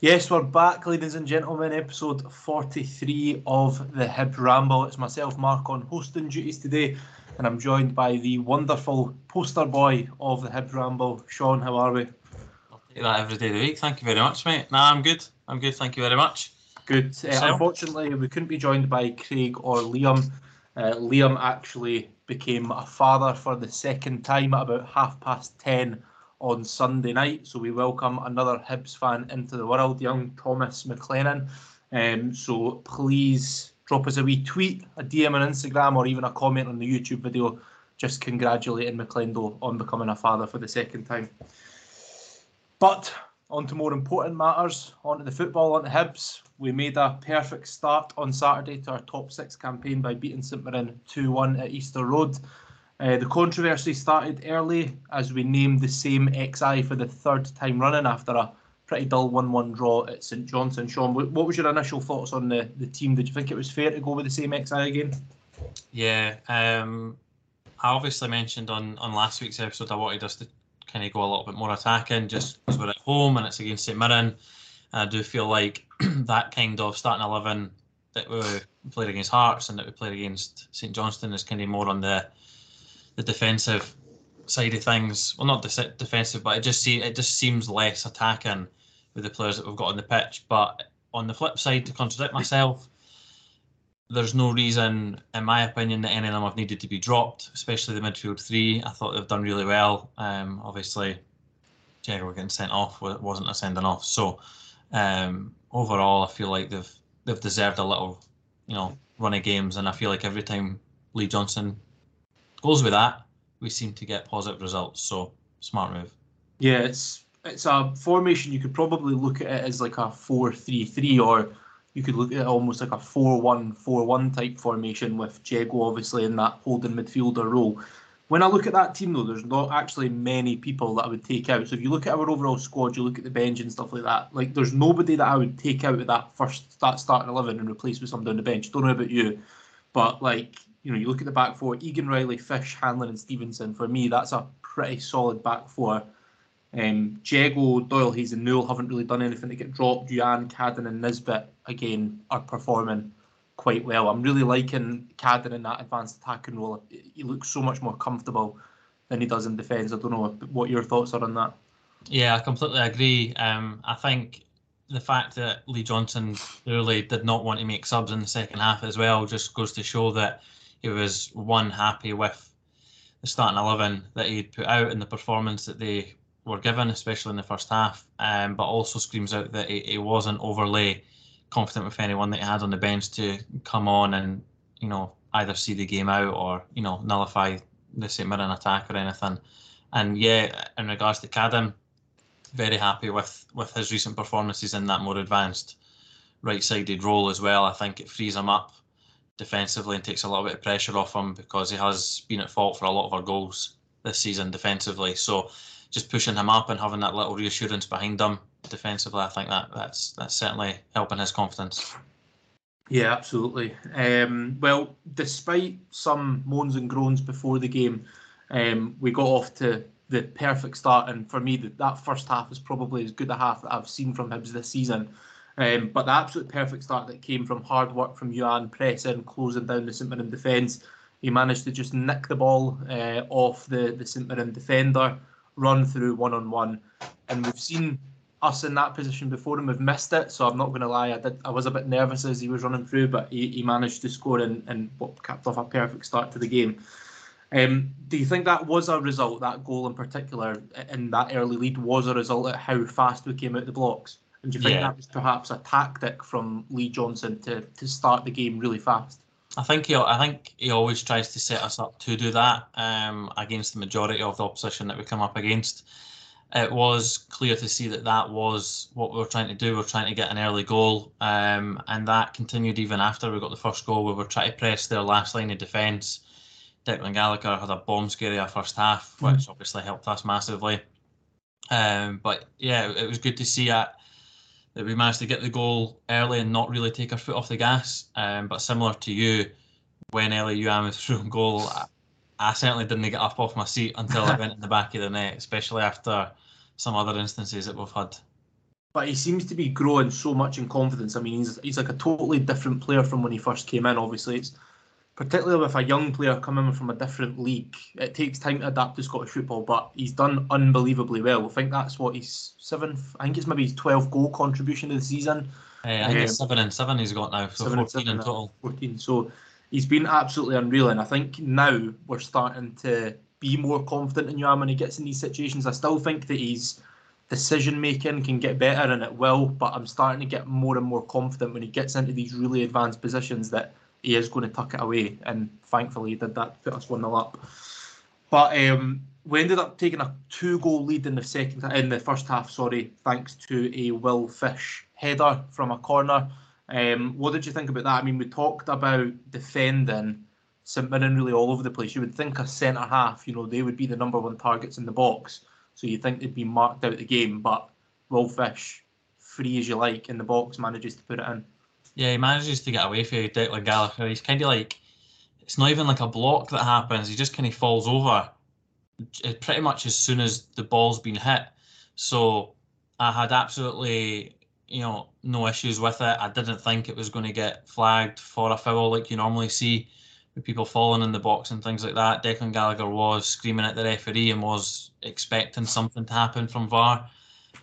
Yes, we're back, ladies and gentlemen. Episode 43 of the Hib Ramble. It's myself, Marc, on hosting duties today, and I'm joined by the wonderful poster boy of the Hib Ramble, Shaun. How are we? I'll take that every day of the week. Thank you very much, mate. Nah, I'm good. I'm good. Thank you very much. Good. Uh, unfortunately, we couldn't be joined by Craig or Liam. Uh, Liam actually became a father for the second time at about half past 10 on Sunday night. So we welcome another Hibs fan into the world, young Thomas McLennan. Um, so please drop us a wee tweet, a DM on Instagram, or even a comment on the YouTube video just congratulating McClendo on becoming a father for the second time. But on to more important matters, on to the football, on to Hibs. We made a perfect start on Saturday to our top six campaign by beating St Mirren 2 1 at Easter Road. Uh, the controversy started early as we named the same XI for the third time running after a pretty dull 1 1 draw at St Johnstone. Shaun, what was your initial thoughts on the, the team? Did you think it was fair to go with the same XI again? Yeah, um, I obviously mentioned on, on last week's episode I wanted us to kind of go a little bit more attacking just because we're at home and it's against St Mirren. I do feel like that kind of starting 11 that we played against Hearts and that we played against St Johnstone is kind of more on the the defensive side of things. Well, not de- defensive, but it just see it just seems less attacking with the players that we've got on the pitch. But on the flip side, to contradict myself, there's no reason, in my opinion, that any of them have needed to be dropped, especially the midfield three. I thought they've done really well. Um, obviously, Jaguar getting sent off wasn't a sending off. So um, overall, I feel like they've they've deserved a little, you know, run of games, and I feel like every time Lee Johnson goes with that, we seem to get positive results. So smart move. Yeah, it's it's a formation you could probably look at it as like a four-three-three, or you could look at it almost like a four-one-four-one type formation with Jeggo obviously in that holding midfielder role. When I look at that team though, there's not actually many people that I would take out. So if you look at our overall squad, you look at the bench and stuff like that. Like there's nobody that I would take out of that first that starting eleven and replace with somebody down the bench. Don't know about you, but like you know, you look at the back four: Egan Riley, Fish, Hanlon, and Stevenson. For me, that's a pretty solid back four. Um, Jeggo, Doyle, Hayes, and Newell haven't really done anything to get dropped. Youan, Cadden, and Nisbet again are performing quite well. I'm really liking Cadden in that advanced attacking role. He looks so much more comfortable than he does in defence. I don't know what your thoughts are on that. Yeah, I completely agree. Um, I think the fact that Lee Johnson really did not want to make subs in the second half as well just goes to show that he was one happy with the starting eleven that he'd put out and the performance that they were given, especially in the first half. Um, but also screams out that he, he wasn't overly confident with anyone that he had on the bench to come on and you know either see the game out or you know nullify the St Mirren attack or anything. And yeah, in regards to Cadden, very happy with with his recent performances in that more advanced right-sided role as well. I think it frees him up defensively and takes a little bit of pressure off him because he has been at fault for a lot of our goals this season defensively. So just pushing him up and having that little reassurance behind him defensively, I think that that's that's certainly helping his confidence. Yeah, absolutely. Um, well, despite some moans and groans before the game, um, we got off to the perfect start, and for me, that, that first half is probably as good a half that I've seen from Hibs this season. Um, but the absolute perfect start that came from hard work from Youan, pressing, closing down the St Mirren defence. He managed to just nick the ball uh, off the, the St Mirren defender, run through one on one. And we've seen us in that position before and we've missed it. So I'm not going to lie, I did. I was a bit nervous as he was running through, but he, he managed to score and, and what capped off a perfect start to the game. Um, do you think that was a result, that goal in particular, in that early lead, was a result of how fast we came out the blocks? And do you think yeah. that was perhaps a tactic from Lee Johnson to, to start the game really fast? I think he, I think he always tries to set us up to do that um, against the majority of the opposition that we come up against. It was clear to see that that was what we were trying to do. We are trying to get an early goal, um, and that continued even after we got the first goal. We were trying to press their last line of defence. Declan Gallagher had a bomb scary first half, which mm. obviously helped us massively. Um, but yeah, it was good to see that that we managed to get the goal early and not really take our foot off the gas. Um, but similar to you, when Elie Youan was through goal, I, I, certainly didn't get up off my seat until I went in the back of the net, especially after some other instances that we've had. but he seems to be growing so much in confidence. I mean, he's he's like a totally different player from when he first came in. Obviously, it's particularly with a young player coming from a different league. It takes time to adapt to Scottish football, but he's done unbelievably well. I think that's what he's seventh. I think it's maybe his twelve goal contribution to the season. Uh, I think um, it's seven and seven he's got now, so seven 14 seven in total. Fourteen. So he's been absolutely unreal, and I think now we're starting to be more confident in Youan when he gets in these situations. I still think that his decision making can get better, and it will. But I'm starting to get more and more confident when he gets into these really advanced positions that he is going to tuck it away. And thankfully, he did that, put us one 0 up. But um, we ended up taking a two-goal lead in the second, in the first half. Sorry, thanks to a Will Fish header from a corner. Um, what did you think about that? I mean, we talked about defending St Mirren really all over the place. You would think a centre half, you know, they would be the number one targets in the box. So you think they'd be marked out the game, but Will Fish, free as you like in the box, manages to put it in. Yeah, he manages to get away from Declan Gallagher. He's kind of like, it's not even like a block that happens. He just kind of falls over uh, pretty much as soon as the ball's been hit. So I had absolutely, you know, no issues with it. I didn't think it was going to get flagged for a foul like you normally see with people falling in the box and things like that. Declan Gallagher was screaming at the referee and was expecting something to happen from VAR.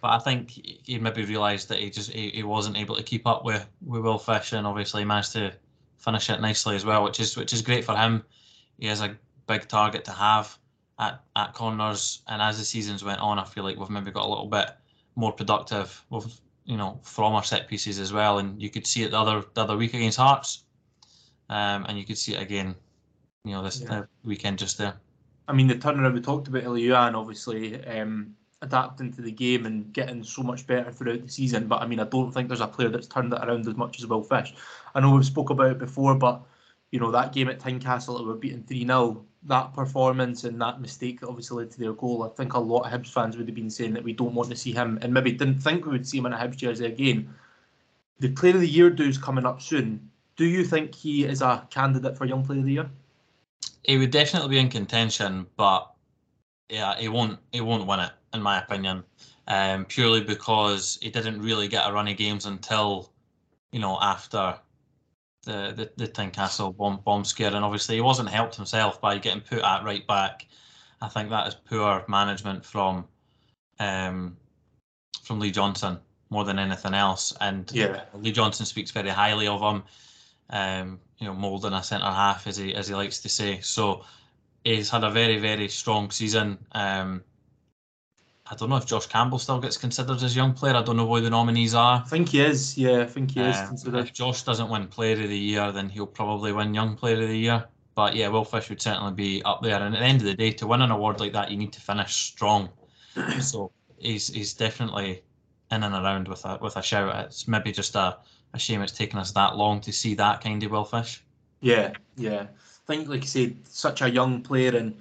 But I think he maybe realised that he just he, he wasn't able to keep up with, with Will Fish and obviously he managed to finish it nicely as well, which is which is great for him. He has a big target to have at, at corners and as the seasons went on I feel like we've maybe got a little bit more productive with you know from our set pieces as well and you could see it the other the other week against Hearts um, and you could see it again, you know, this yeah. weekend just there. I mean, the turnaround we talked about Ilian, obviously um, adapting to the game and getting so much better throughout the season. But I mean, I don't think there's a player that's turned it around as much as Will Fish. I know we've spoke about it before, but you know that game at Tynecastle that we were beaten three 0 that performance and that mistake obviously led to their goal. I think a lot of Hibs fans would have been saying that we don't want to see him, and maybe didn't think we would see him in a Hibs jersey again. The Player of the Year dues coming up soon do you think he is a candidate for Young Player of the Year? He would definitely be in contention, but yeah, he won't. He won't win it, in my opinion, um, purely because he didn't really get a run of games until, you know, after the the, the Tynecastle bomb bomb scare, and obviously he wasn't helped himself by getting put at right back. I think that is poor management from, um, from Lee Johnson more than anything else. And yeah. Lee Johnson speaks very highly of him um, you know, moulding a centre half as he as he likes to say. So he's had a very very strong season. Um, I don't know if Josh Campbell still gets considered as young player. I don't know who the nominees are. I think he is. Yeah, I think he is um, considered. If Josh doesn't win Player of the Year, then he'll probably win Young Player of the Year. But yeah, Will Fish would certainly be up there. And at the end of the day, to win an award like that, you need to finish strong. so he's he's definitely in and around with a with a shout. It's maybe just a a shame it's taken us that long to see that kind of Will Fish. Yeah, yeah. I think, like you said, such a young player and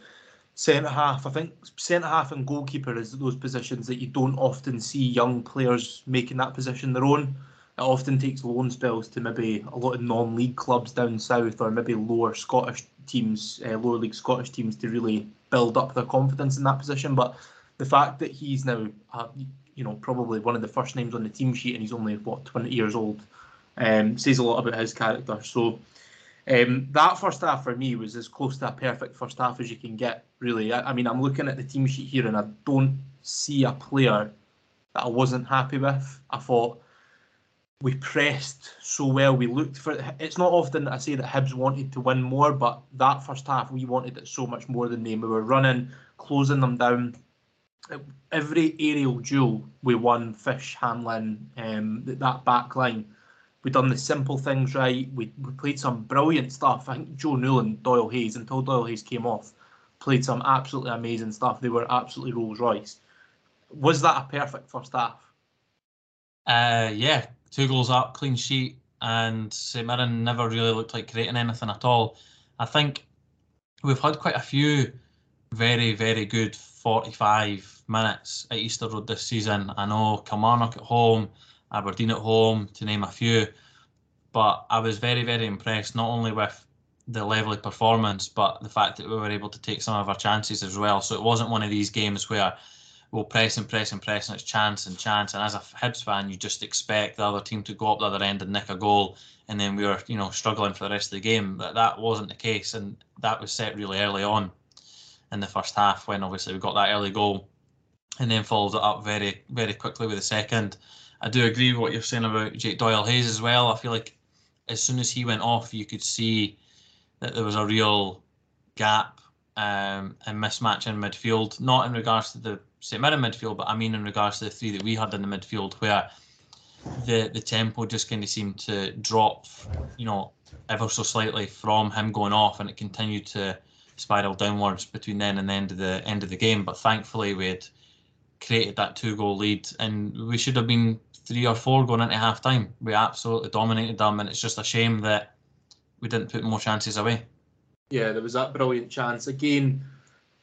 centre half. I think centre half and goalkeeper is those positions that you don't often see young players making that position their own. It often takes loan spells to maybe a lot of non-league clubs down south or maybe lower Scottish teams, uh, lower league Scottish teams to really build up their confidence in that position. But the fact that he's now, uh, you know, probably one of the first names on the team sheet and he's only what 20 years old um, says a lot about his character. So um, that first half for me was as close to a perfect first half as you can get. Really, I, I, mean, I'm looking at the team sheet here, and I don't see a player that I wasn't happy with. I thought we pressed so well. We looked for. It's not often that I say that Hibs wanted to win more, but that first half we wanted it so much more than them. We were running, closing them down. Every aerial duel we won. Fish, Hanlon, um, that back line we done the simple things right. We, we played some brilliant stuff. I think Joe Newland, Doyle Hayes, until Doyle Hayes came off, played some absolutely amazing stuff. They were absolutely Rolls Royce. Was that a perfect first half? Uh, yeah, two goals up, clean sheet, and St Mirren never really looked like creating anything at all. I think we've had quite a few very, very good 45 minutes at Easter Road this season. I know Kilmarnock at home, Aberdeen at home, to name a few. But I was very, very impressed not only with the level of performance, but the fact that we were able to take some of our chances as well. So it wasn't one of these games where we'll press and press and press, and it's chance and chance. And as a Hibs fan, you just expect the other team to go up the other end and nick a goal, and then we were, you know, struggling for the rest of the game. But that wasn't the case, and that was set really early on in the first half when obviously we got that early goal, and then followed it up very, very quickly with the second. I do agree with what you're saying about Jake Doyle Hayes as well. I feel like as soon as he went off, you could see that there was a real gap um, and mismatch in midfield, not in regards to the St Mirren midfield, but I mean in regards to the three that we had in the midfield, where the the tempo just kind of seemed to drop, you know, ever so slightly from him going off, and it continued to spiral downwards between then and the end of the end of the game. But thankfully, we had created that two goal lead, and we should have been three or four going into half time. We absolutely dominated them, and it's just a shame that we didn't put more chances away. Yeah, there was that brilliant chance again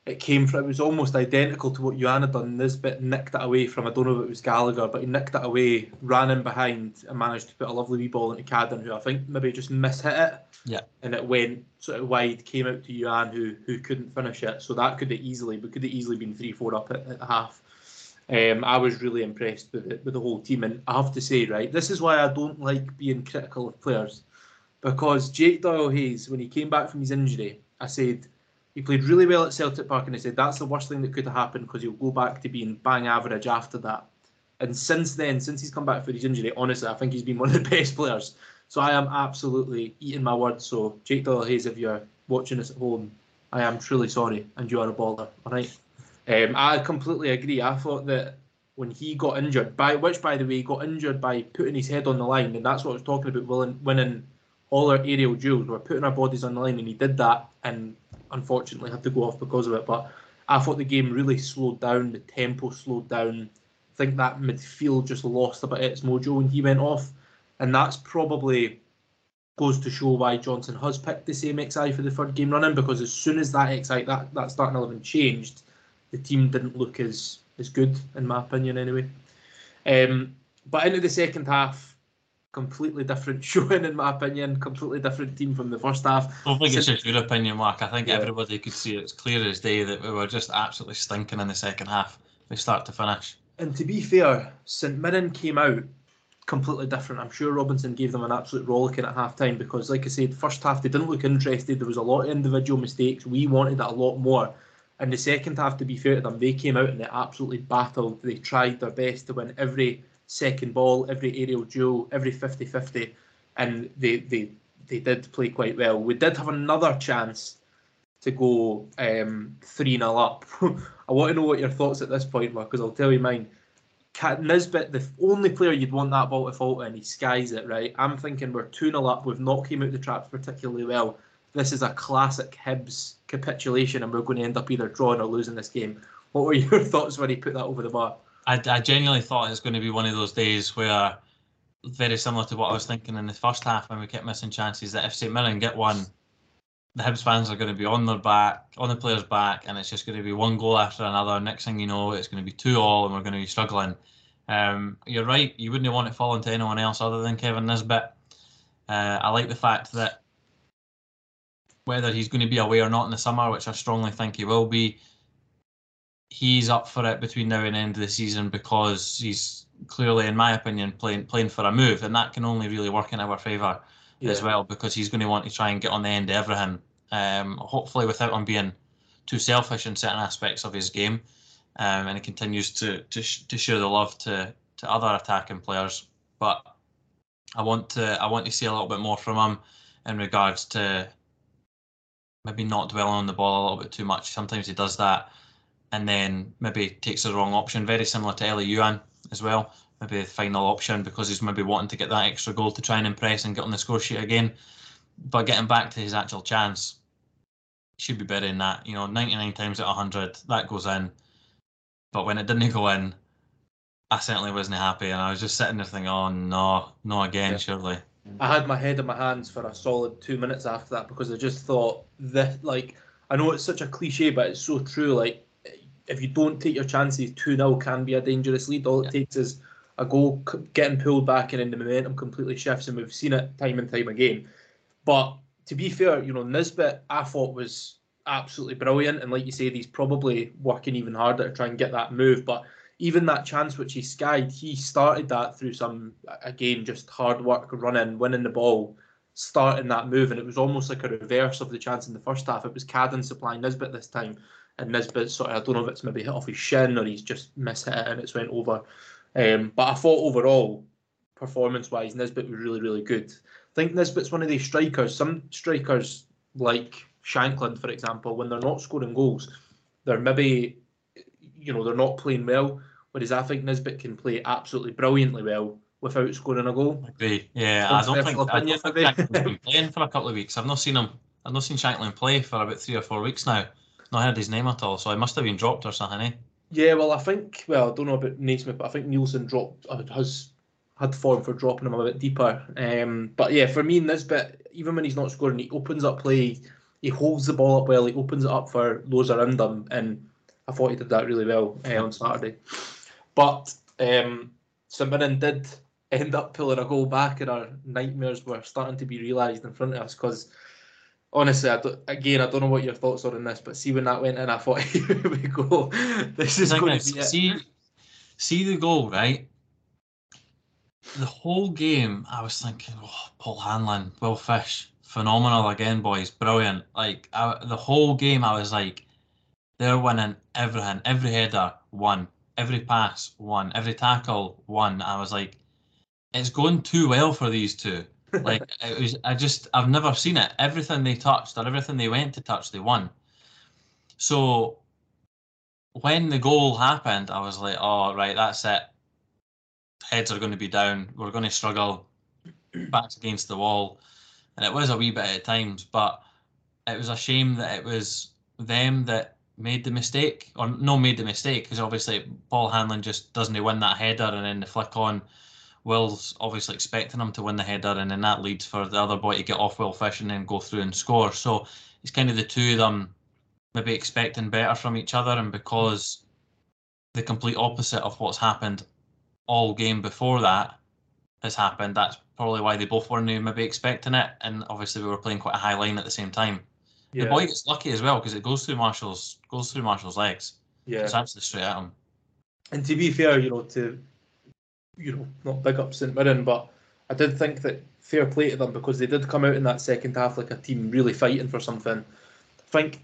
it came from it was almost identical to what Youan had done. Nisbet nicked it away from I don't know if it was Gallagher, but he nicked it away, ran in behind, and managed to put a lovely wee ball into Cadden, who I think maybe just mishit it. Yeah. And it went sort of wide, came out to Youan, who who couldn't finish it. So that could have easily, we could have easily been three four up at, at the half. Um, I was really impressed with it with the whole team, and I have to say, right, this is why I don't like being critical of players, because Jake Doyle Hayes, when he came back from his injury, I said he played really well at Celtic Park, and I said that's the worst thing that could have happened because he'll go back to being bang average after that. And since then, since he's come back for his injury, honestly, I think he's been one of the best players. So I am absolutely eating my words. So Jake Doyle Hayes, if you're watching this at home, I am truly sorry, and you are a baller. All right. Um, I completely agree. I thought that when he got injured, by which by the way, he got injured by putting his head on the line, and that's what I was talking about. Winning, winning all our aerial duels, we're putting our bodies on the line, and he did that, and unfortunately had to go off because of it. But I thought the game really slowed down, the tempo slowed down. I think that midfield just lost a bit of its mojo when he went off, and that's probably goes to show why Johnson has picked the same XI for the third game running because as soon as that XI that that starting eleven changed, the team didn't look as as good in my opinion anyway. Um, but into the second half, completely different showing, in my opinion. Completely different team from the first half. I don't think it's just your opinion, Marc. I think yeah. everybody could see it's clear as day that we were just absolutely stinking in the second half, from start to finish. And to be fair, St Mirren came out completely different. I'm sure Robinson gave them an absolute rollicking at half time because, like I said, first half they didn't look interested. There was a lot of individual mistakes. We wanted it a lot more. And the second half, to be fair to them, they came out and they absolutely battled. They tried their best to win every second ball, every aerial duel, every 50 50, and they, they, they did play quite well. We did have another chance to go um, 3 0 up. I want to know what your thoughts at this point were, because I'll tell you mine. Nisbet, the only player you'd want that ball to fall in, he skies it, right? I'm thinking we're 2 0 up. We've not came out the traps particularly well. This is a classic Hibs capitulation, and we're going to end up either drawing or losing this game. What were your thoughts when he put that over the bar? I, I genuinely thought it was going to be one of those days where, very similar to what I was thinking in the first half when we kept missing chances, that if St Mirren get one, the Hibs fans are going to be on their back, on the players' back, and it's just going to be one goal after another. Next thing you know, it's going to be two all, and we're going to be struggling. Um, you're right. You wouldn't want it falling to anyone else other than Kevin Nisbet. Uh, I like the fact that whether he's going to be away or not in the summer, which I strongly think he will be, he's up for it between now and end of the season because he's clearly, in my opinion, playing playing for a move, and that can only really work in our favour yeah. as well because he's going to want to try and get on the end of everything. Um, hopefully, without him being too selfish in certain aspects of his game, um, and he continues to to sh- to show the love to to other attacking players. But I want to I want to see a little bit more from him in regards to maybe not dwelling on the ball a little bit too much. Sometimes he does that and then maybe takes the wrong option, very similar to Elie Youan as well. Maybe the final option because he's maybe wanting to get that extra goal to try and impress and get on the score sheet again. But getting back to his actual chance, should be better than that. You know, 99 times out of 100, that goes in. But when it didn't go in, I certainly wasn't happy. And I was just sitting there thinking, oh, no, no again, yeah. surely. I had my head in my hands for a solid two minutes after that because I just thought that, like, I know it's such a cliche, but it's so true. Like, if you don't take your chances, 2 0 can be a dangerous lead. All it yeah. takes is a goal getting pulled back and then the momentum completely shifts, and we've seen it time and time again. But to be fair, you know, Nisbet, I thought was absolutely brilliant. And like you said, he's probably working even harder to try and get that move. But even that chance which he skied, he started that through some again just hard work, running, winning the ball, starting that move, and it was almost like a reverse of the chance in the first half. It was Cadden supplying Nisbet this time, and Nisbet sort of I don't know if it's maybe hit off his shin or he's just mishit it and it's went over. Um, but I thought overall, performance-wise, Nisbet was really really good. I think Nisbet's one of these strikers. Some strikers like Shankland, for example, when they're not scoring goals, they're maybe you know they're not playing well. Whereas I think Nisbet can play absolutely brilliantly well without scoring a goal. Agree. Yeah, I don't think, I don't think Shankland's been playing for a couple of weeks. I've not seen him. I've not seen Shankland play for about three or four weeks now. Not heard his name at all, so I must have been dropped or something. Eh? Yeah, well, I think. Well, I don't know about Naismith, but I think Neilson dropped uh, has had form for dropping him a bit deeper. Um, but yeah, for me in this bit, even when he's not scoring, he opens up play. He holds the ball up well. He opens it up for those around him, and I thought he did that really well uh, on Saturday. But um, did end up pulling a goal back, and our nightmares were starting to be realised in front of us. Because honestly, I don't, again, I don't know what your thoughts are on this, but see when that went in, I thought, here we go. This is going to be see, it. See the goal, right? The whole game, I was thinking, oh, Paul Hanlon, Will Fish, phenomenal again, boys, brilliant. Like I, the whole game, I was like, they're winning everything, every header, one, every pass, one, every tackle, one. I was like, it's going too well for these two. Like it was, I just, I've never seen it. Everything they touched or everything they went to touch, they won. So when the goal happened, I was like, oh right, that's it. Heads are going to be down. We're going to struggle. Backs against the wall, and it was a wee bit at times, but it was a shame that it was them that made the mistake, or no, made the mistake because obviously Paul Hanlon just doesn't win that header, and then the flick on. Will's obviously expecting him to win the header, and then that leads for the other boy to get off Will Fish and then go through and score. So it's kind of the two of them maybe expecting better from each other, and because the complete opposite of what's happened all game before that has happened, that's probably why they both weren't maybe expecting it. And obviously, we were playing quite a high line at the same time. Yeah. The boy gets lucky as well because it goes through Marshall's goes through Marshall's legs. Yeah, it's actually straight at him. And to be fair, you know, to you know, not big up St Mirren, but I did think that fair play to them because they did come out in that second half like a team really fighting for something. I think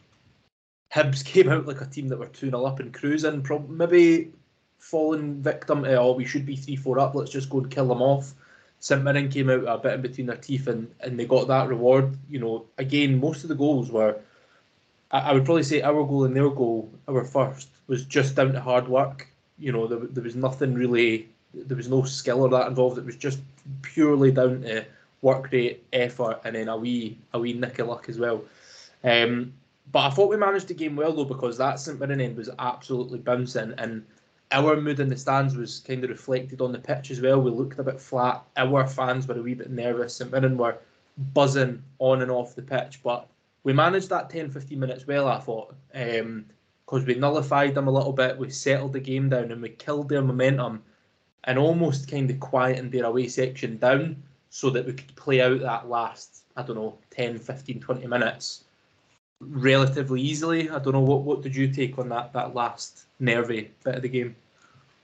Hibs came out like a team that were 2 0 up and cruising, probably maybe falling victim to, oh, we should be 3 4 up, let's just go and kill them off. St Mirren came out a bit in between their teeth and, and they got that reward. You know, again, most of the goals were, I, I would probably say our goal and their goal, our first, was just down to hard work. You know, there, there was nothing really, there was no skill or that involved. It was just purely down to work rate, effort, and then a wee, a wee nick of luck as well. Um, but I thought we managed the game well though because that St Mirren end was absolutely bouncing and our mood in the stands was kind of reflected on the pitch as well. We looked a bit flat. Our fans were a wee bit nervous. St Mirren were buzzing on and off the pitch, but we managed that 10 15 minutes well, I thought, because um, we nullified them a little bit. We settled the game down and we killed their momentum and almost kind of quietened their away section down so that we could play out that last, I don't know, 10, 15, 20 minutes relatively easily. I don't know what what did you take on that that last nervy bit of the game?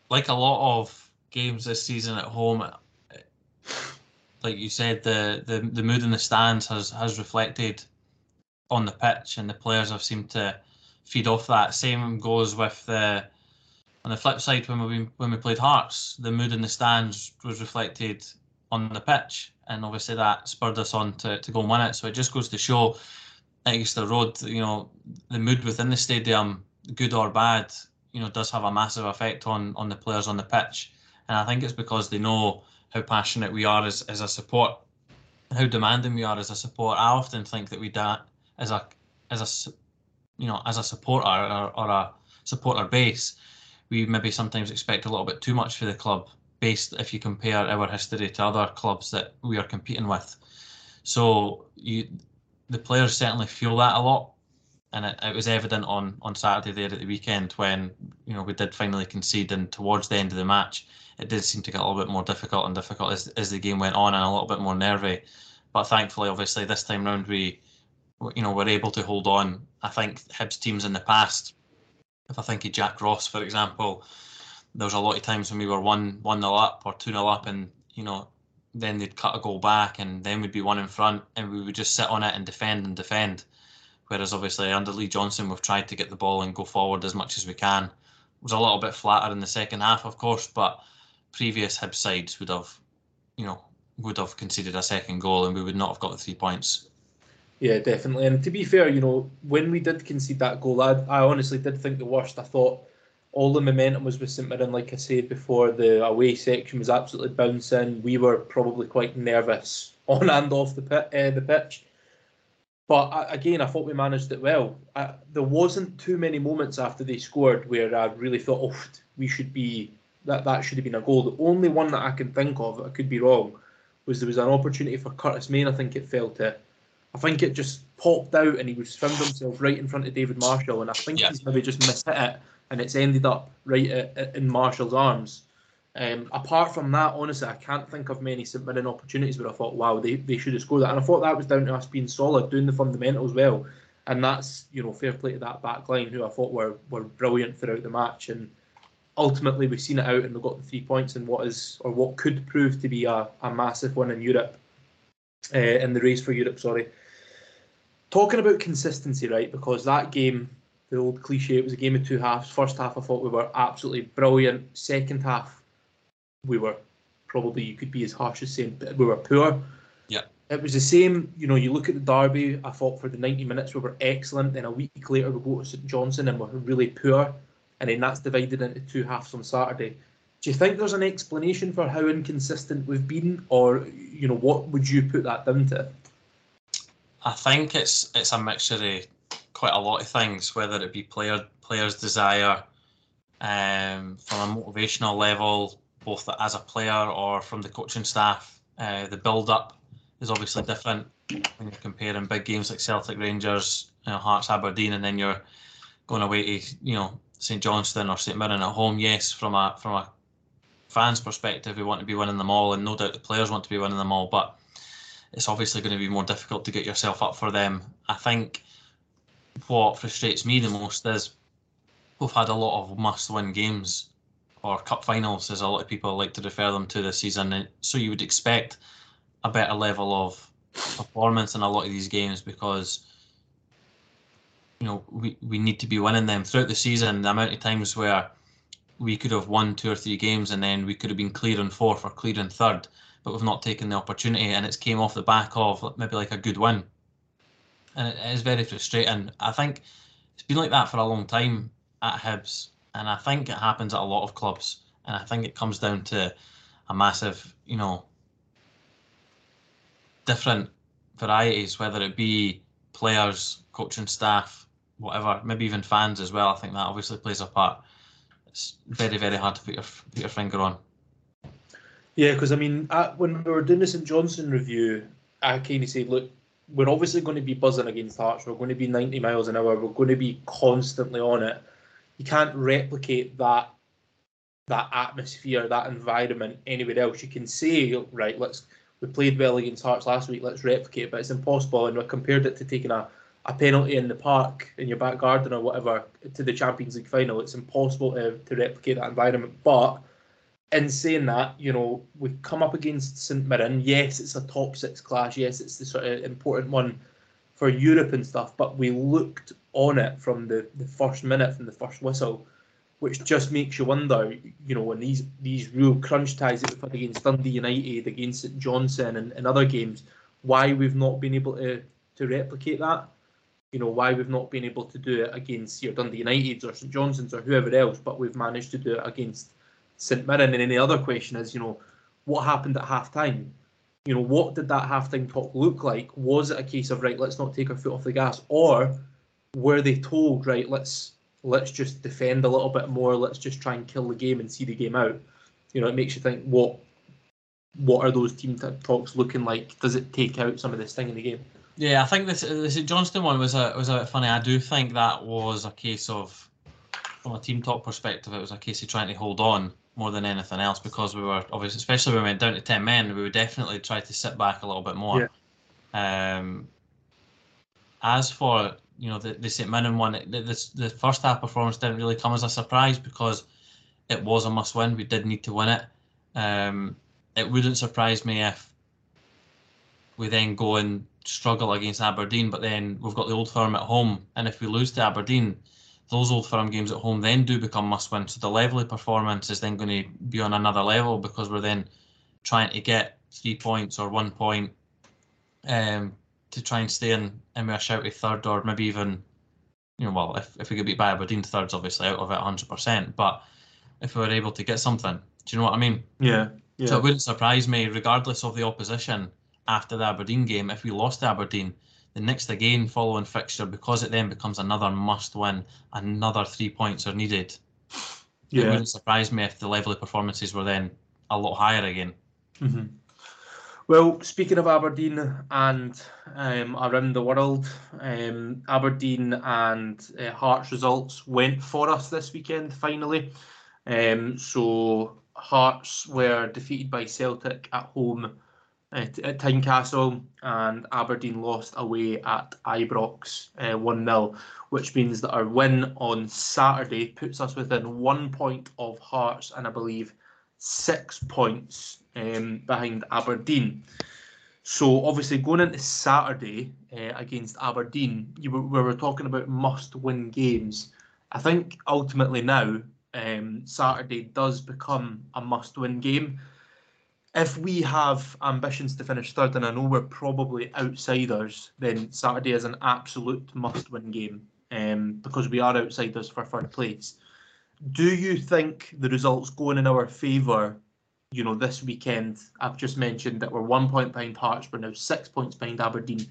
Like a lot of games this season at home, like you said, the the, the mood in the stands has has reflected on the pitch, and the players have seemed to feed off that. Same goes with the on the flip side when we when we played Hearts, the mood in the stands was reflected on the pitch, and obviously that spurred us on to, to go and win it. So it just goes to show Easter Road, you know, the mood within the stadium, good or bad, you know, does have a massive effect on on the players on the pitch. And I think it's because they know how passionate we are as, as a support, how demanding we are as a support. I often think that we da- as a as a you know as a supporter or, or a supporter base, we maybe sometimes expect a little bit too much for the club, based if you compare our history to other clubs that we are competing with. So you the players certainly feel that a lot, and it, it was evident on on Saturday there at the weekend when you know we did finally concede, and towards the end of the match, it did seem to get a little bit more difficult and difficult as as the game went on, and a little bit more nervy. But thankfully, obviously, this time round we you know, were able to hold on. I think Hibs teams in the past, if I think of Jack Ross, for example, there was a lot of times when we were one one nil up or two nil up, and you know, then they'd cut a goal back, and then we'd be one in front, and we would just sit on it and defend and defend. Whereas obviously under Lee Johnson, we've tried to get the ball and go forward as much as we can. It was a little bit flatter in the second half, of course, but previous Hibs sides would have, you know, would have conceded a second goal, and we would not have got the three points. Yeah, definitely. And to be fair, you know, when we did concede that goal, I, I honestly did think the worst. I thought all the momentum was with St Mirren, like I said before. The away section was absolutely bouncing. We were probably quite nervous on and off the pit, uh, the pitch. But I, again, I thought we managed it well. I, there wasn't too many moments after they scored where I really thought, oh, we should be that that should have been a goal. The only one that I can think of, I could be wrong, was there was an opportunity for Curtis Main. I think it fell to I think it just popped out and he was found himself right in front of David Marshall, and I think yeah. he's maybe just missed it, and it's ended up right at, in Marshall's arms. Um, apart from that, honestly, I can't think of many St Mirren opportunities where I thought, wow, they, they should have scored that. And I thought that was down to us being solid, doing the fundamentals well. And that's, you know, fair play to that back line, who I thought were, were brilliant throughout the match. And ultimately, we've seen it out and we got the three points in what is, or what could prove to be a, a massive win in Europe, uh, in the race for Europe, sorry talking about consistency, right? Because that game, the old cliche, it was a game of two halves. First half, I thought we were absolutely brilliant. Second half, we were probably you could be as harsh as saying we were poor. Yeah. It was the same, you know, you look at the derby, I thought for the 90 minutes we were excellent. Then a week later we go to St Johnstone and we're really poor. And then that's divided into two halves on Saturday. Do you think there's an explanation for how inconsistent we've been? Or, you know, what would you put that down to? I think it's it's a mixture of quite a lot of things, whether it be player players' desire, um, from a motivational level, both as a player or from the coaching staff. Uh, the build up is obviously different when you're comparing big games like Celtic Rangers, you know, Hearts Aberdeen, and then you're going away to you know St Johnstone or St Mirren at home. Yes, from a from a fans' perspective, we want to be winning them all, and no doubt the players want to be winning them all, but it's obviously going to be more difficult to get yourself up for them. I think what frustrates me the most is we've had a lot of must-win games or cup finals, as a lot of people like to refer them to this season. So you would expect a better level of performance in a lot of these games because you know we, we need to be winning them throughout the season. The amount of times where we could have won two or three games and then we could have been clear in fourth or clear in third but we've not taken the opportunity, and it's came off the back of maybe like a good win, and it is very frustrating. I think it's been like that for a long time at Hibs, and I think it happens at a lot of clubs, and I think it comes down to a massive, you know, different varieties, whether it be players, coaching staff, whatever, maybe even fans as well. I think that obviously plays a part. It's very, very hard to put your put your finger on. Yeah, because I mean, when we were doing the St Johnstone review, I kind of said, look, we're obviously going to be buzzing against Hearts. We're going to be 90 miles an hour. We're going to be constantly on it. You can't replicate that that atmosphere, that environment anywhere else. You can say, right, let's we played well against Hearts last week. Let's replicate, but it's impossible. And we compared it to taking a, a penalty in the park in your back garden or whatever to the Champions League final. It's impossible to, to replicate that environment, but in saying that, you know, we've come up against St Mirren. Yes, it's a top six clash. Yes, it's the sort of important one for Europe and stuff. But we looked on it from the, the first minute, from the first whistle, which just makes you wonder, you know, in these these real crunch ties that we've had against Dundee United, against St Johnstone, and, and other games, why we've not been able to to replicate that. You know, why we've not been able to do it against your Dundee Uniteds or St Johnstone's or whoever else, but we've managed to do it against St Mirren. And then the other question is, you know, what happened at half time? You know, what did that half time talk look like? Was it a case of right, let's not take our foot off the gas, or were they told right, let's let's just defend a little bit more, let's just try and kill the game and see the game out? You know, it makes you think what what are those team talks looking like? Does it take out some of this thing in the game? Yeah, I think this this Johnstone one was a was a bit funny. I do think that was a case of from a team talk perspective, it was a case of trying to hold on more than anything else because we were obviously, especially when we went down to ten men, we would definitely try to sit back a little bit more. Yeah. Um, as for you know the, the St Mirren one, the, the, the first half performance didn't really come as a surprise because it was a must win. We did need to win it. Um, it wouldn't surprise me if we then go and struggle against Aberdeen, but then we've got the Old Firm at home, and if we lose to Aberdeen, those Old Firm games at home then do become must win. So the level of performance is then going to be on another level because we're then trying to get three points or one point um, to try and stay in, in a shout of third or maybe even, you know, well, if, if we get beat by Aberdeen, third's obviously out of it 100%. But if we were able to get something, do you know what I mean? Yeah. yeah. So it wouldn't surprise me, regardless of the opposition after the Aberdeen game, if we lost Aberdeen, the next again following fixture, because it then becomes another must win, another three points are needed. Yeah. It wouldn't surprise me if the level of performances were then a lot higher again. Mm-hmm. Well, speaking of Aberdeen and um, around the world, um, Aberdeen and uh, Hearts results went for us this weekend finally. Um, so Hearts were defeated by Celtic at home at, at Tynecastle, and Aberdeen lost away at Ibrox uh, 1 uh, 0, which means that our win on Saturday puts us within one point of Hearts and I believe six points um, behind Aberdeen. So obviously going into Saturday uh, against Aberdeen, you were, we were talking about must-win games. I think ultimately now um, Saturday does become a must-win game. If we have ambitions to finish third, and I know we're probably outsiders, then Saturday is an absolute must-win game um, because we are outsiders for third place. Do you think the results going in our favour you know, this weekend, I've just mentioned that we're one point behind Hearts, we're now six points behind Aberdeen.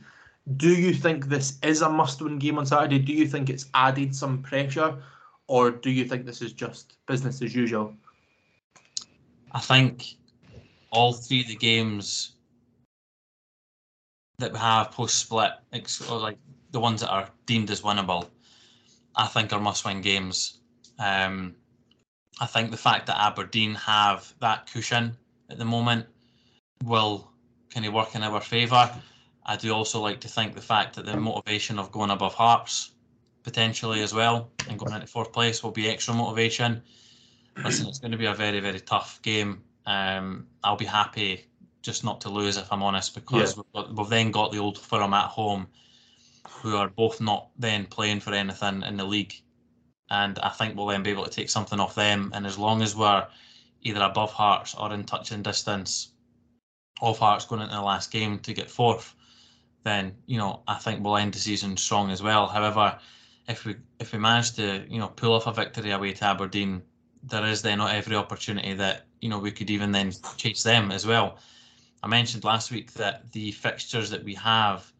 Do you think this is a must win game on Saturday? Do you think it's added some pressure, or do you think this is just business as usual? I think all three of the games that we have post split, like the ones that are deemed as winnable, I think are must win games. Um, I think the fact that Aberdeen have that cushion at the moment will kind of work in our favour. I do also like to think the fact that the motivation of going above Hearts potentially as well and going into fourth place will be extra motivation. Listen, it's going to be a very, very tough game. Um, I'll be happy just not to lose if I'm honest because yeah. we've, got, we've then got the old firm at home who are both not then playing for anything in the league and I think we'll then be able to take something off them. And as long as we're either above Hearts or in touching distance of Hearts going into the last game to get fourth, then you know I think we'll end the season strong as well. However, if we if we manage to you know pull off a victory away to Aberdeen, there is then not every opportunity that you know we could even then chase them as well. I mentioned last week that the fixtures that we have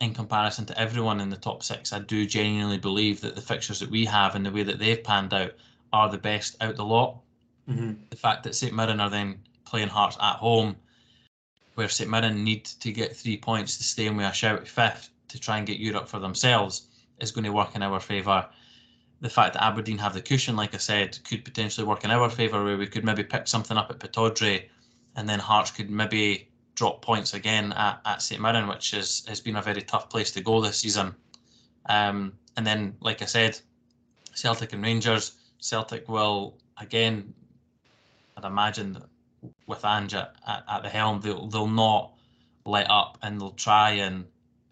in comparison to everyone in the top six, I do genuinely believe that the fixtures that we have and the way that they've panned out are the best out the lot. Mm-hmm. The fact that St Mirren are then playing Hearts at home, where St Mirren need to get three points to stay in with a shout fifth to try and get Europe for themselves, is going to work in our favour. The fact that Aberdeen have the cushion, like I said, could potentially work in our favour, where we could maybe pick something up at Pittodrie, and then Hearts could maybe drop points again at, at St Mirren, which is, has been a very tough place to go this season. Um, and then, like I said, Celtic and Rangers. Celtic will again, I'd imagine, with Ange at, at, at, the helm, they'll they'll not let up and they'll try and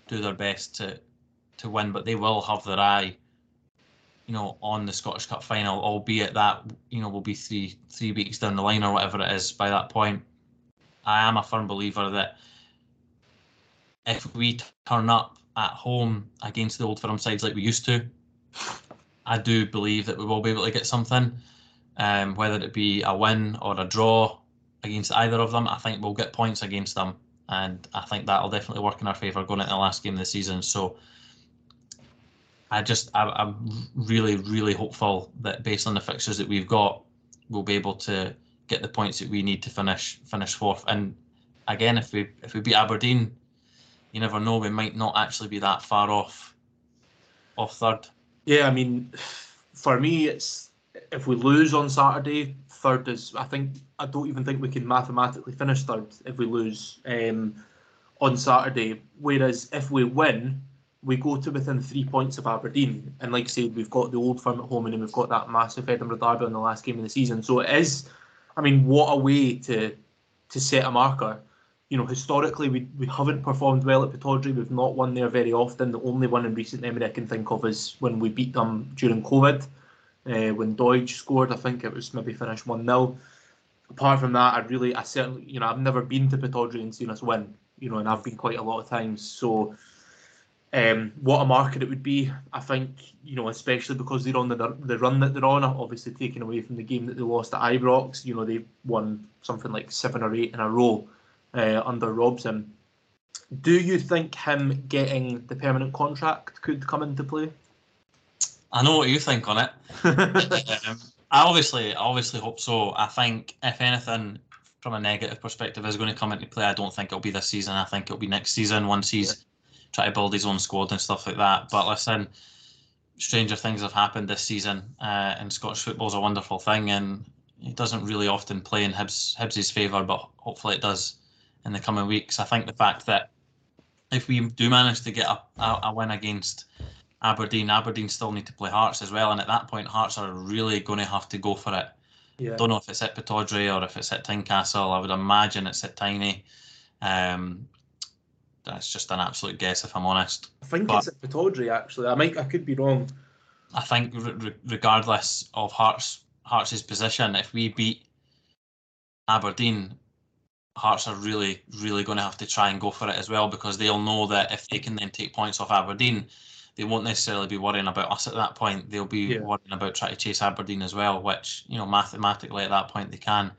do their best to to win, but they will have their eye, you know, on the Scottish Cup final, albeit that you know will be three three weeks down the line or whatever it is by that point. I am a firm believer that if we turn up at home against the old firm sides like we used to, I do believe that we will be able to get something. Um, whether it be a win or a draw against either of them, I think we'll get points against them, and I think that'll definitely work in our favour going into the last game of the season. So I just I, I'm really really hopeful that based on the fixtures that we've got, we'll be able to get the points that we need to finish finish fourth. And again, if we if we beat Aberdeen, you never know. We might not actually be that far off off third. Yeah, I mean, for me, it's if we lose on Saturday, third is. I think I don't even think we can mathematically finish third if we lose um, on Saturday. Whereas if we win, we go to within three points of Aberdeen, and like I said, we've got the old firm at home, and then we've got that massive Edinburgh derby in the last game of the season. So it is, I mean, what a way to to set a marker. You know, historically, we, we haven't performed well at Pittodrie. We've not won there very often. The only one in recent memory I can think of is when we beat them during COVID, uh, when Doidge scored. I think it was maybe finished 1 0. Apart from that, I really, I certainly, you know, I've never been to Pittodrie and seen us win, you know, and I've been quite a lot of times. So, um, what a market it would be. I think, you know, especially because they're on the the run that they're on, obviously taken away from the game that they lost at Ibrox. You know, they won something like seven or eight in a row uh, under Robson. Do you think him getting the permanent contract could come into play? I know what you think on it. um, I obviously, obviously hope so. I think if anything, from a negative perspective, is going to come into play. I don't think it'll be this season. I think it'll be next season once he's try to build his own squad and stuff like that. But listen, stranger things have happened this season, uh, and Scottish football's a wonderful thing, and it doesn't really often play in Hibs Hibs' favour, but hopefully it does in the coming weeks. I think the fact that if we do manage to get a, a, a win against Aberdeen, Aberdeen still need to play Hearts as well, and at that point, Hearts are really going to have to go for it. Yeah. Don't know if it's at Pittodrie or if it's at Tynecastle. I would imagine it's at Tiny. Um, that's just an absolute guess if I'm honest. I think but it's at Pittodrie actually. I might I could be wrong. I think re- regardless of Hearts Hearts' position, if we beat Aberdeen, Hearts are really really going to have to try and go for it as well because they'll know that if they can then take points off Aberdeen, they won't necessarily be worrying about us at that point. They'll be yeah. worrying about trying to chase Aberdeen as well, which you know mathematically at that point they can.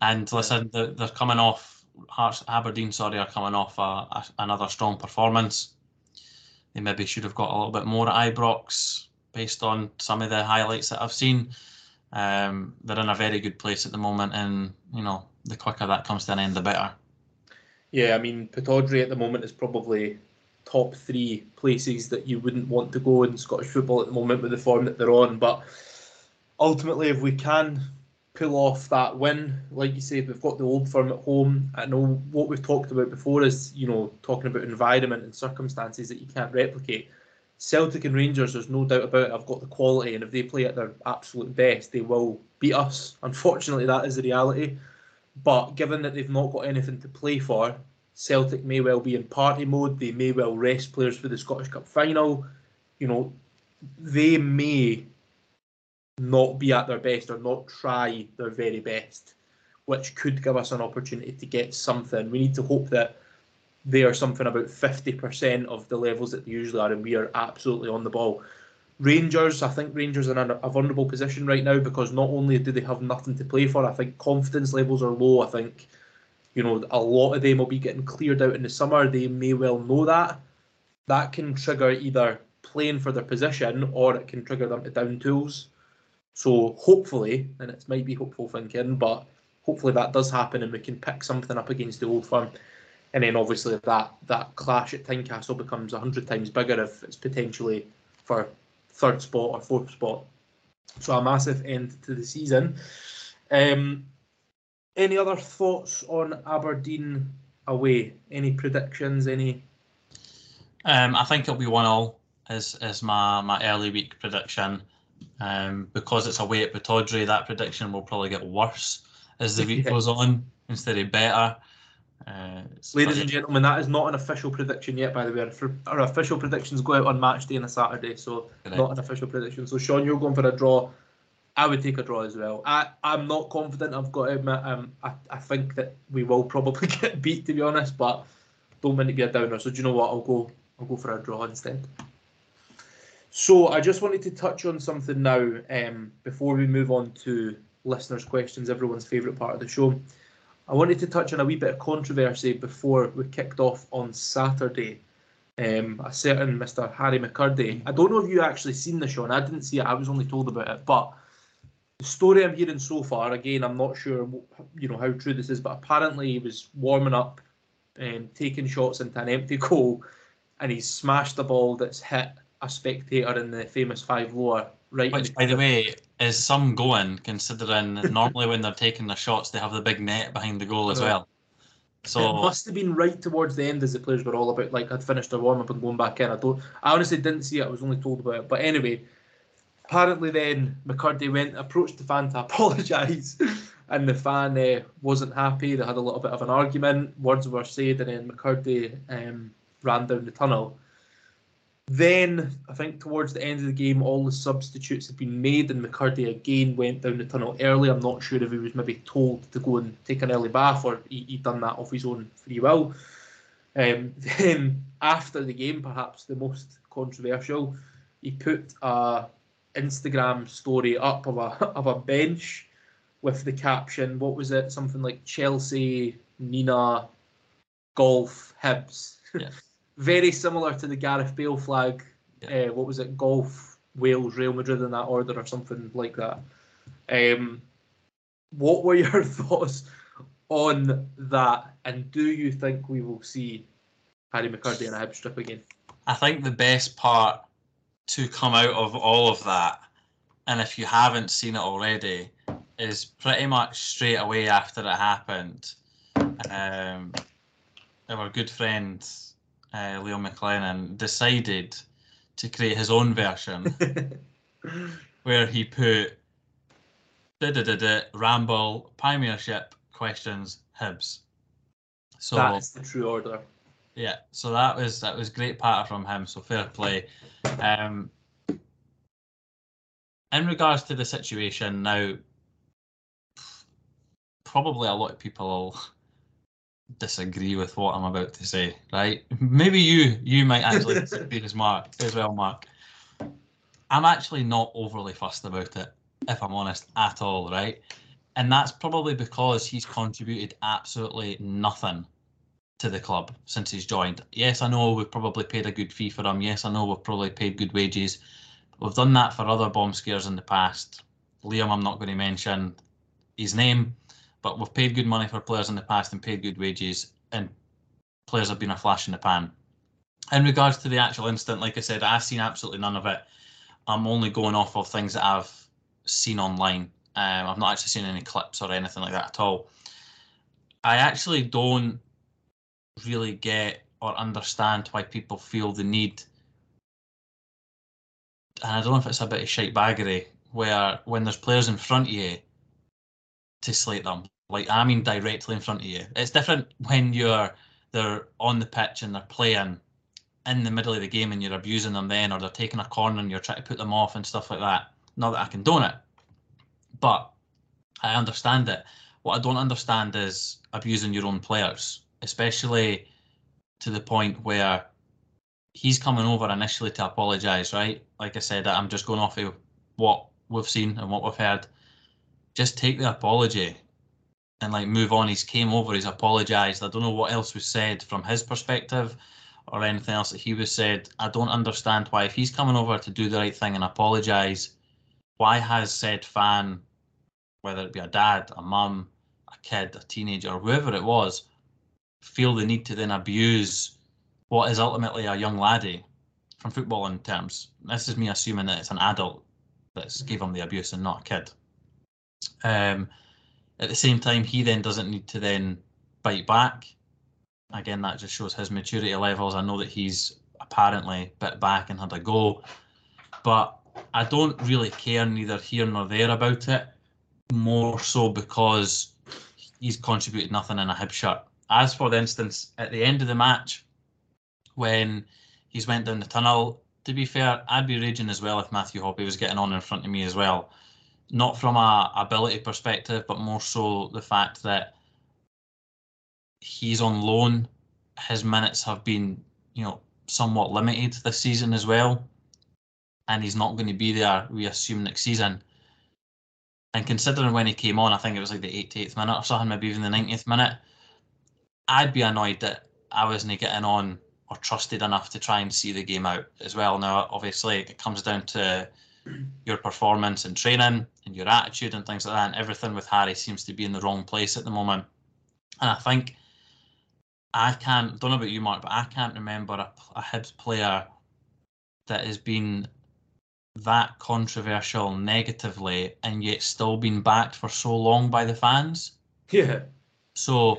And listen, they're, coming off Aberdeen, sorry, are coming off a, a, another strong performance. They maybe should have got a little bit more at Ibrox based on some of the highlights that I've seen. Um, they're in a very good place at the moment, and you know the quicker that comes to an end, the better. Yeah, I mean Pittodrie at the moment is probably top three places that you wouldn't want to go in Scottish football at the moment with the form that they're on. But ultimately, if we can pull off that win. Like you said, we've got the old firm at home. I know what we've talked about before is, you know, talking about environment and circumstances that you can't replicate. Celtic and Rangers, there's no doubt about it, have got the quality, and if they play at their absolute best, they will beat us. Unfortunately, that is the reality. But given that they've not got anything to play for, Celtic may well be in party mode. They may well rest players for the Scottish Cup final. You know, they may not be at their best or not try their very best, which could give us an opportunity to get something. We need to hope that they are something about 50% of the levels that they usually are, and we are absolutely on the ball. Rangers, I think Rangers are in a vulnerable position right now because not only do they have nothing to play for, I think confidence levels are low. I think, you know, a lot of them will be getting cleared out in the summer. They may well know that. That can trigger either playing for their position or it can trigger them to down tools. So hopefully, and it might be hopeful thinking, but hopefully that does happen and we can pick something up against the old firm. And then obviously that that clash at Tynecastle becomes hundred times bigger if it's potentially for third spot or fourth spot. So a massive end to the season. Um, any other thoughts on Aberdeen away? Any predictions? Any? Um, I think it'll be one all. Is is my my early week prediction. Um, because it's away at Pittodrie, that prediction will probably get worse as the week goes on instead of better. Uh, Ladies and gentlemen, that is not an official prediction yet, by the way. Our, our official predictions go out on match day and a Saturday, so Correct. not an official prediction. So, Shaun, you're going for a draw. I would take a draw as well. I, I'm not confident, I've got to admit. Um, I, I think that we will probably get beat, to be honest, but don't mean to be a downer. So, do you know what? I'll go, I'll go for a draw instead. So I just wanted to touch on something now um, before we move on to listeners' questions, everyone's favourite part of the show. I wanted to touch on a wee bit of controversy before we kicked off on Saturday. Um, a certain Mr. Harry McKirdy. I don't know if you actually seen the show, and I didn't see it. I was only told about it. But the story I'm hearing so far, again, I'm not sure, you know, how true this is, but apparently he was warming up, um, taking shots into an empty goal, and he smashed the ball that's hit a spectator in the famous five lower. Right. Which, by the way, is some going considering normally when they're taking their shots they have the big net behind the goal as well. So it must have been right towards the end as the players were all about like had finished their warm up and going back in. I don't. I honestly didn't see it. I was only told about it. But anyway, apparently then McKirdy went approached the fan to apologise, and the fan uh, wasn't happy. They had a little bit of an argument. Words were said, and then McKirdy um, ran down the tunnel. Then I think towards the end of the game, all the substitutes had been made, and McKirdy again went down the tunnel early. I'm not sure if he was maybe told to go and take an early bath or he, he done that of his own free will. Um, then after the game, perhaps the most controversial, he put a Instagram story up of a of a bench with the caption, what was it? Something like Chelsea, Nina, golf, Hibs. Yeah. Very similar to the Gareth Bale flag. Yeah. Uh, what was it? Golf, Wales, Real Madrid in that order or something like that. Um, what were your thoughts on that? And do you think we will see Harry McKirdy in a Hibs strip again? I think the best part to come out of all of that, and if you haven't seen it already, is pretty much straight away after it happened. Um, our good friend uh, Leo McLennan decided to create his own version where he put da da da da ramble premiership questions Hibs. So That's the true order. yeah, so that was that was great patter from him. So fair play. Um, in regards to the situation now, probably a lot of people will disagree with what I'm about to say. Right? Maybe you you might actually disagree as Marc as well, Marc. I'm actually not overly fussed about it, if I'm honest, at all. Right? And that's probably because he's contributed absolutely nothing to the club since he's joined. Yes, I know we've probably paid a good fee for him. Yes, I know we've probably paid good wages. We've done that for other bomb scares in the past. Liam, I'm not going to mention his name, but we've paid good money for players in the past and paid good wages, and players have been a flash in the pan. In regards to the actual incident, like I said, I've seen absolutely none of it. I'm only going off of things that I've seen online. Um, I've not actually seen any clips or anything like that at all. I actually don't really get or understand why people feel the need. And I don't know if it's a bit of shite baggery where when there's players in front of you to slate them. Like I mean directly in front of you. It's different when you're they're on the pitch and they're playing in the middle of the game and you're abusing them then or they're taking a corner and you're trying to put them off and stuff like that. Not that I condone it. But I understand it. What I don't understand is abusing your own players, especially to the point where he's coming over initially to apologise, right? Like I said, I'm just going off of what we've seen and what we've heard. Just take the apology and like move on. He's came over, he's apologised. I don't know what else was said from his perspective or anything else that he was said. I don't understand why if he's coming over to do the right thing and apologise, why has said fan, whether it be a dad, a mum, a kid, a teenager, whoever it was, feel the need to then abuse what is ultimately a young laddie from football in terms. This is me assuming that it's an adult that's gave him the abuse and not a kid. Um, at the same time, he then doesn't need to then bite back. Again, that just shows his maturity levels. I know that he's apparently bit back and had a go, but I don't really care neither here nor there about it. More so because he's contributed nothing in a hip shirt. As for the instance, at the end of the match, when he's went down the tunnel, to be fair, I'd be raging as well if Matthew Hoppe was getting on in front of me as well. Not from a ability perspective, but more so the fact that he's on loan. His minutes have been, you know, somewhat limited this season as well. And he's not going to be there, we assume, next season. And considering when he came on, I think it was like the 88th minute or something, maybe even the 90th minute, I'd be annoyed that I wasn't getting on or trusted enough to try and see the game out as well. Now, obviously, it comes down to your performance and training and your attitude and things like that. And everything with Harry seems to be in the wrong place at the moment. And I think I can't, don't know about you, Marc, but I can't remember a, a Hibs player that has been that controversial negatively and yet still been backed for so long by the fans. Yeah. So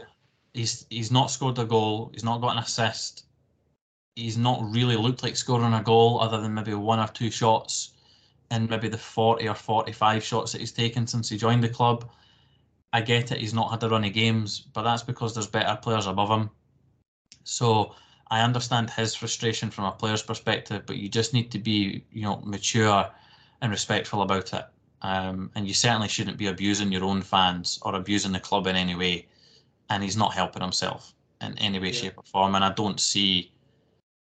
he's he's not scored a goal. He's not got an assist. He's not really looked like scoring a goal other than maybe one or two shots in maybe the 40 or 45 shots that he's taken since he joined the club. I get it, he's not had a run of games, but that's because there's better players above him. So I understand his frustration from a player's perspective, but you just need to be, you know, mature and respectful about it. Um, and you certainly shouldn't be abusing your own fans or abusing the club in any way. And he's not helping himself in any way, yeah. shape, or form. And I don't see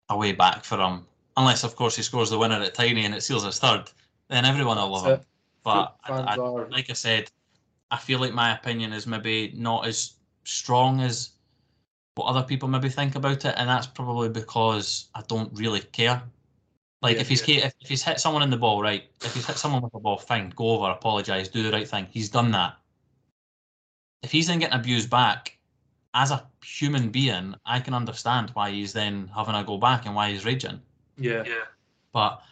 a way back for him, unless, of course, he scores the winner at Tiny and it seals his third. Then everyone will love him. But I, I, like I said, I feel like my opinion is maybe not as strong as what other people maybe think about it, and that's probably because I don't really care. Like yeah, if he's yeah. if, if he's hit someone in the ball, right? If he's hit someone with a ball, fine, go over, apologise, do the right thing. He's done that. If he's then getting abused back, as a human being, I can understand why he's then having a go back and why he's raging. Yeah. Yeah. But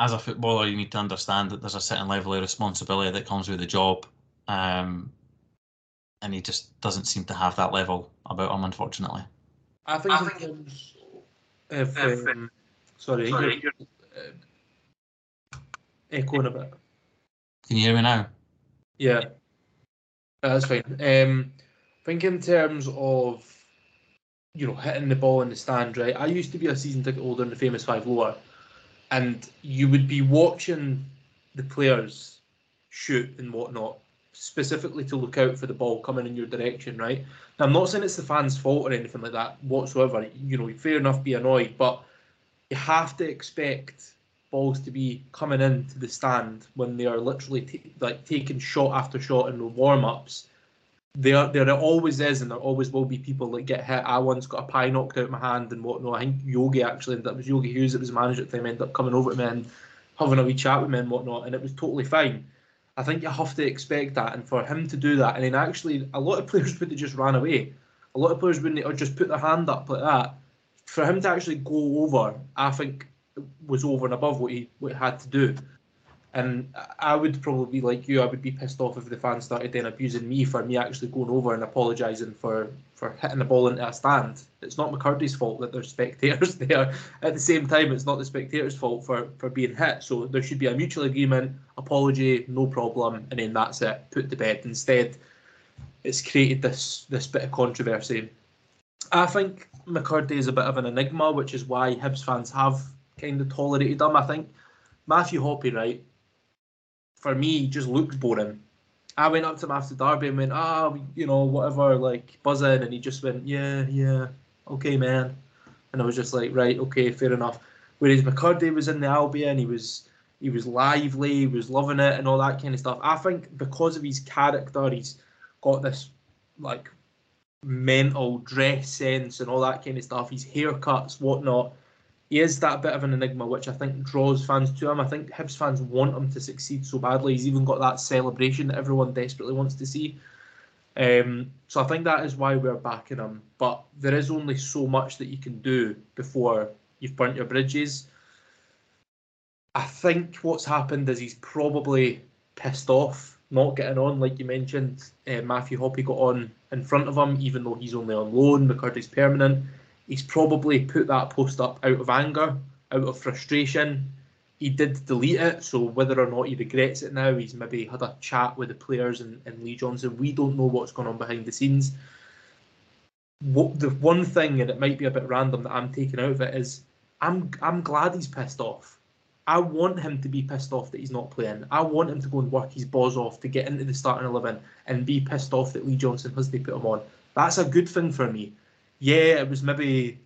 as a footballer, you need to understand that there's a certain level of responsibility that comes with the job. Um, and he just doesn't seem to have that level about him, unfortunately. I think, I think if, if um, sorry, sorry you're, uh, echoing a bit. Can you hear me now? Yeah, that's fine. Um, I think in terms of you know hitting the ball in the stand, right? I used to be a season ticket holder in the famous five lower, and you would be watching the players shoot and whatnot, specifically to look out for the ball coming in your direction, right? Now, I'm not saying it's the fans' fault or anything like that whatsoever. You know, fair enough, be annoyed, but you have to expect balls to be coming into the stand when they are literally t- like taking shot after shot in the warm ups. There, there always is, and there always will be people that get hit. I once got a pie knocked out my hand and whatnot. I think Yogi actually, that was Yogi Hughes, that was manager at the time, ended up coming over to me and having a wee chat with me and whatnot, and it was totally fine. I think you have to expect that, and for him to do that, and then actually, a lot of players would have just ran away. A lot of players wouldn't or just put their hand up like that. For him to actually go over, I think was over and above what he, what he had to do. And I would probably like you. I would be pissed off if the fans started then abusing me for me actually going over and apologising for for hitting the ball into a stand. It's not McKirdy's fault that there's spectators there. At the same time, it's not the spectators' fault for for being hit. So there should be a mutual agreement, apology, no problem, and then that's it. Put to bed. Instead, it's created this this bit of controversy. I think McKirdy is a bit of an enigma, which is why Hibs fans have kind of tolerated him. I think Matthew Hoppe, right? For me just looked boring. I went up to him after Derby and went, ah, oh, you know, whatever, like buzzing, and he just went, yeah, yeah, okay, man. And I was just like, right, okay, fair enough. Whereas McKirdy was in the Albion, he was he was lively, he was loving it, and all that kind of stuff. I think because of his character, he's got this like mental dress sense and all that kind of stuff. His haircuts, whatnot he is that bit of an enigma, which I think draws fans to him. I think Hibs fans want him to succeed so badly. He's even got that celebration that everyone desperately wants to see. Um, so I think that is why we're backing him. But there is only so much that you can do before you've burnt your bridges. I think what's happened is he's probably pissed off not getting on, like you mentioned. Uh, Matthew Hoppe got on in front of him, even though he's only on loan. McKirdy's permanent. He's probably put that post up out of anger, out of frustration. He did delete it, so whether or not he regrets it now, he's maybe had a chat with the players and, and Lee Johnson. We don't know what's going on behind the scenes. What the one thing, and it might be a bit random that I'm taking out of it, is I'm I'm glad he's pissed off. I want him to be pissed off that he's not playing. I want him to go and work his balls off to get into the starting eleven and be pissed off that Lee Johnson has to put him on. That's a good thing for me yeah, it was maybe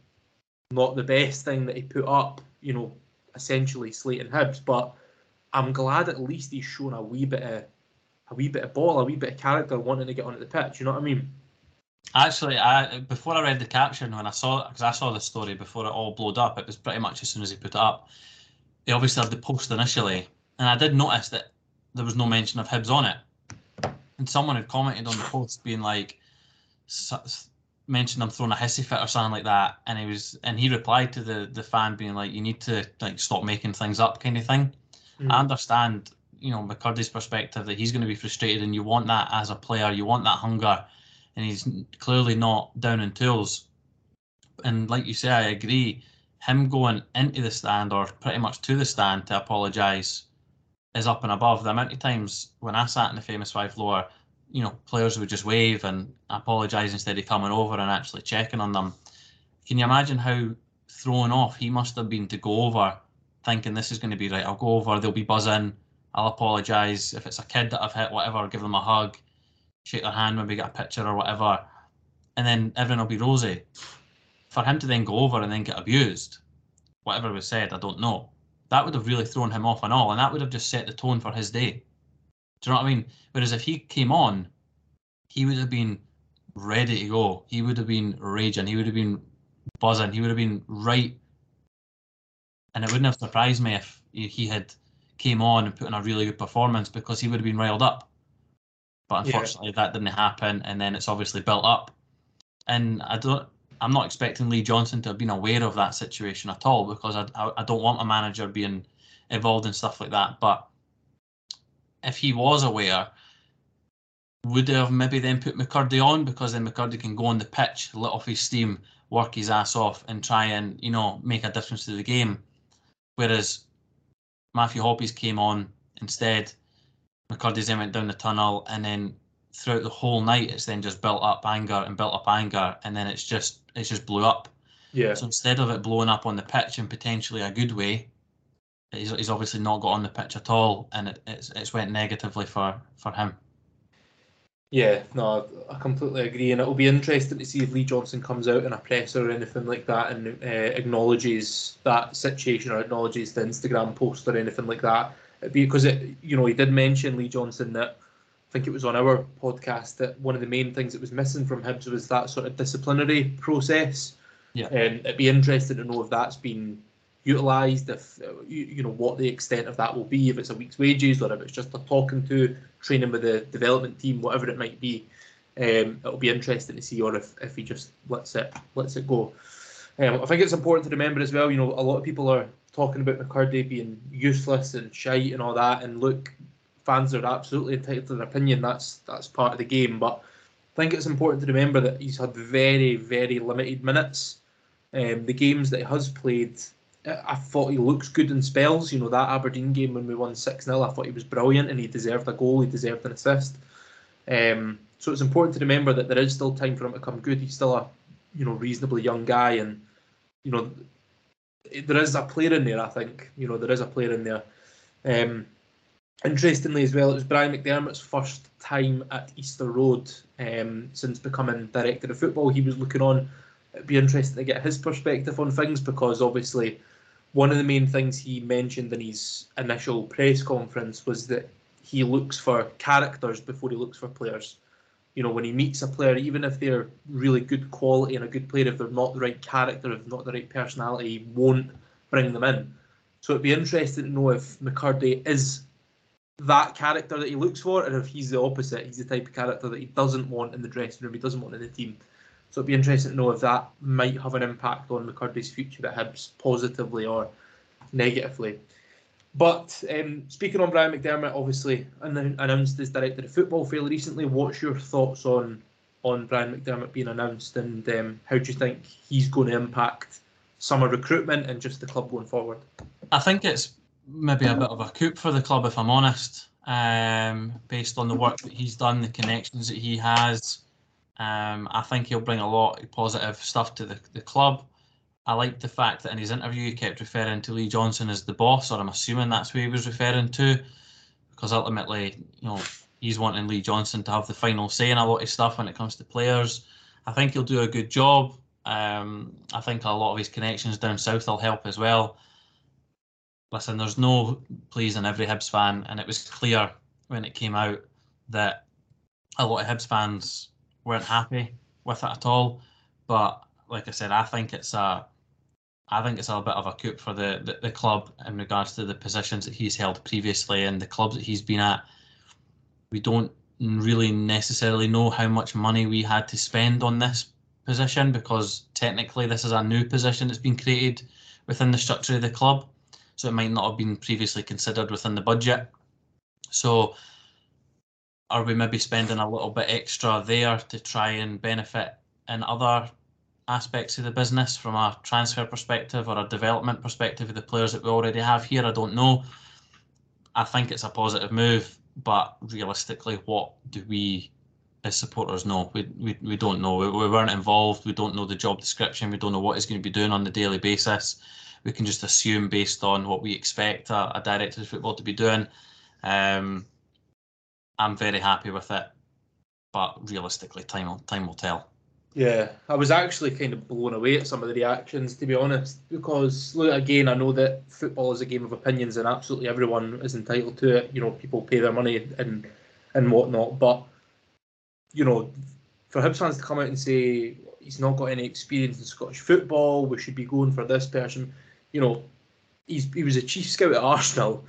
not the best thing that he put up, you know, essentially slating Hibs, but I'm glad at least he's shown a wee bit of a wee bit of ball, a wee bit of character wanting to get onto the pitch. You know what I mean? Actually, I before I read the caption when I saw because I saw the story before it all blowed up, it was pretty much as soon as he put it up. He obviously had the post initially, and I did notice that there was no mention of Hibs on it, and someone had commented on the post being like, mentioned I'm throwing a hissy fit or something like that, and he was and he replied to the the fan being like, "You need to like stop making things up," kind of thing. Mm. I understand, you know, McKirdy's perspective that he's going to be frustrated, and you want that as a player, you want that hunger, and he's clearly not down in tools. And like you say, I agree. Him going into the stand or pretty much to the stand to apologise is up and above. The amount of times when I sat in the famous five lower, you know, players would just wave and apologise instead of coming over and actually checking on them. Can you imagine how thrown off he must have been to go over thinking this is going to be right? I'll go over, they'll be buzzing, I'll apologise. If it's a kid that I've hit, whatever, give them a hug, shake their hand, maybe get a picture or whatever, and then everyone will be rosy. For him to then go over and then get abused, whatever was said, I don't know. That would have really thrown him off and all, and that would have just set the tone for his day. Do you know what I mean? Whereas if he came on, he would have been ready to go. He would have been raging. He would have been buzzing. He would have been right. And it wouldn't have surprised me if he had came on and put in a really good performance because he would have been riled up. But unfortunately, yeah. that didn't happen, and then it's obviously built up. And I don't. I'm not expecting Lee Johnson to have been aware of that situation at all because I, I, I don't want a manager being involved in stuff like that. But if he was aware, would have maybe then put McKirdy on because then McKirdy can go on the pitch, let off his steam, work his ass off, and try and you know make a difference to the game. Whereas Matthew Hoppe's came on instead. McKirdy's then went down the tunnel, and then throughout the whole night, it's then just built up anger and built up anger, and then it's just it's just blew up. Yeah. So instead of it blowing up on the pitch in potentially a good way, he's, he's obviously not got on the pitch at all, and it, it's it's went negatively for for him. Yeah, no, I completely agree, and it'll be interesting to see if Lee Johnson comes out in a presser or anything like that and uh, acknowledges that situation or acknowledges the Instagram post or anything like that. Because it, you know, he did mention Lee Johnson that I think it was on our podcast that one of the main things that was missing from Hibs was that sort of disciplinary process. Yeah, and it'd be interesting to know if that's been utilised, if you, you know what the extent of that will be, if it's a week's wages or if it's just a talking to, training with the development team, whatever it might be. Um, it'll be interesting to see, or if, if he just lets it lets it go. Um, I think it's important to remember as well. You know, a lot of people are talking about McKirdy being useless and shite and all that. And look, fans are absolutely entitled to their opinion. That's that's part of the game. But I think it's important to remember that he's had very very limited minutes. Um, the games that he has played, I thought he looks good in spells. You know, that Aberdeen game when we won 6 0, I thought he was brilliant and he deserved a goal, he deserved an assist. Um, so it's important to remember that there is still time for him to come good. He's still a you know reasonably young guy, and you know there is a player in there. I think you know there is a player in there. Um, interestingly, as well, it was Brian McDermott's first time at Easter Road um, since becoming director of football. He was looking on. It'd be interesting to get his perspective on things because obviously one of the main things he mentioned in his initial press conference was that he looks for characters before he looks for players. You know, when he meets a player, even if they're really good quality and a good player, if they're not the right character, if not the right personality, he won't bring them in. So it'd be interesting to know if McKirdy is that character that he looks for, or if he's the opposite, he's the type of character that he doesn't want in the dressing room, he doesn't want in the team. So it'd be interesting to know if that might have an impact on McKirdy's future at Hibs, positively or negatively. But um, speaking on Brian McDermott, obviously announced as director of football fairly recently. What's your thoughts on on Brian McDermott being announced, and um, how do you think he's going to impact summer recruitment and just the club going forward? I think it's maybe a bit of a coup for the club, if I'm honest, um, based on the work that he's done, the connections that he has. Um, I think he'll bring a lot of positive stuff to the, the club. I like the fact that in his interview he kept referring to Lee Johnson as the boss, or I'm assuming that's who he was referring to, because ultimately, you know, he's wanting Lee Johnson to have the final say in a lot of stuff when it comes to players. I think he'll do a good job. Um, I think a lot of his connections down south will help as well. Listen, there's no pleasing every Hibs fan, and it was clear when it came out that a lot of Hibs fans weren't happy with it at all. But like I said, I think it's a I think it's a bit of a coup for the, the, the, club in regards to the positions that he's held previously and the clubs that he's been at. We don't really necessarily know how much money we had to spend on this position because technically this is a new position that's been created within the structure of the club. So it might not have been previously considered within the budget. So are we maybe spending a little bit extra there to try and benefit in other aspects of the business from a transfer perspective or a development perspective of the players that we already have here? I don't know. I think it's a positive move, but realistically, what do we as supporters know? We, we, we don't know. We, we weren't involved. We don't know the job description. We don't know what he's going to be doing on the daily basis. We can just assume based on what we expect a, a director of football to be doing. Um, I'm very happy with it, but realistically, time will time will tell. Yeah, I was actually kind of blown away at some of the reactions, to be honest, because look again, I know that football is a game of opinions, and absolutely everyone is entitled to it. You know, people pay their money and and whatnot, but you know, for Hibs fans to come out and say he's not got any experience in Scottish football, we should be going for this person. You know, he's he was a chief scout at Arsenal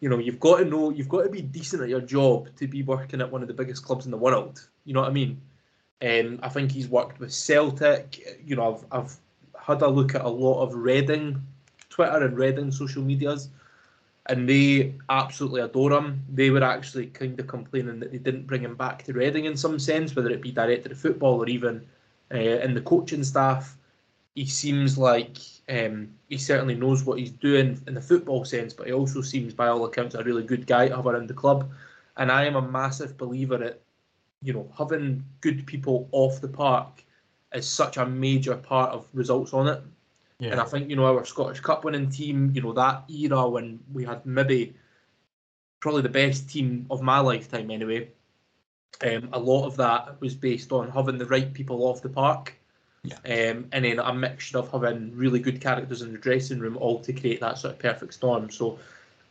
you know, you've got to know, you've got to be decent at your job to be working at one of the biggest clubs in the world. You know what I mean? Um, I think he's worked with Celtic. You know, I've, I've had a look at a lot of Reading Twitter and Reading social medias, and they absolutely adore him. They were actually kind of complaining that they didn't bring him back to Reading in some sense, whether it be director of football or even uh, in the coaching staff. He seems like um, he certainly knows what he's doing in the football sense, but he also seems, by all accounts, a really good guy to have around the club. And I am a massive believer that, you know, having good people off the park is such a major part of results on it. Yeah. And I think, you know, our Scottish Cup winning team, you know, that era when we had maybe probably the best team of my lifetime anyway, um, a lot of that was based on having the right people off the park yeah. Um, and then a mixture of having really good characters in the dressing room, all to create that sort of perfect storm. So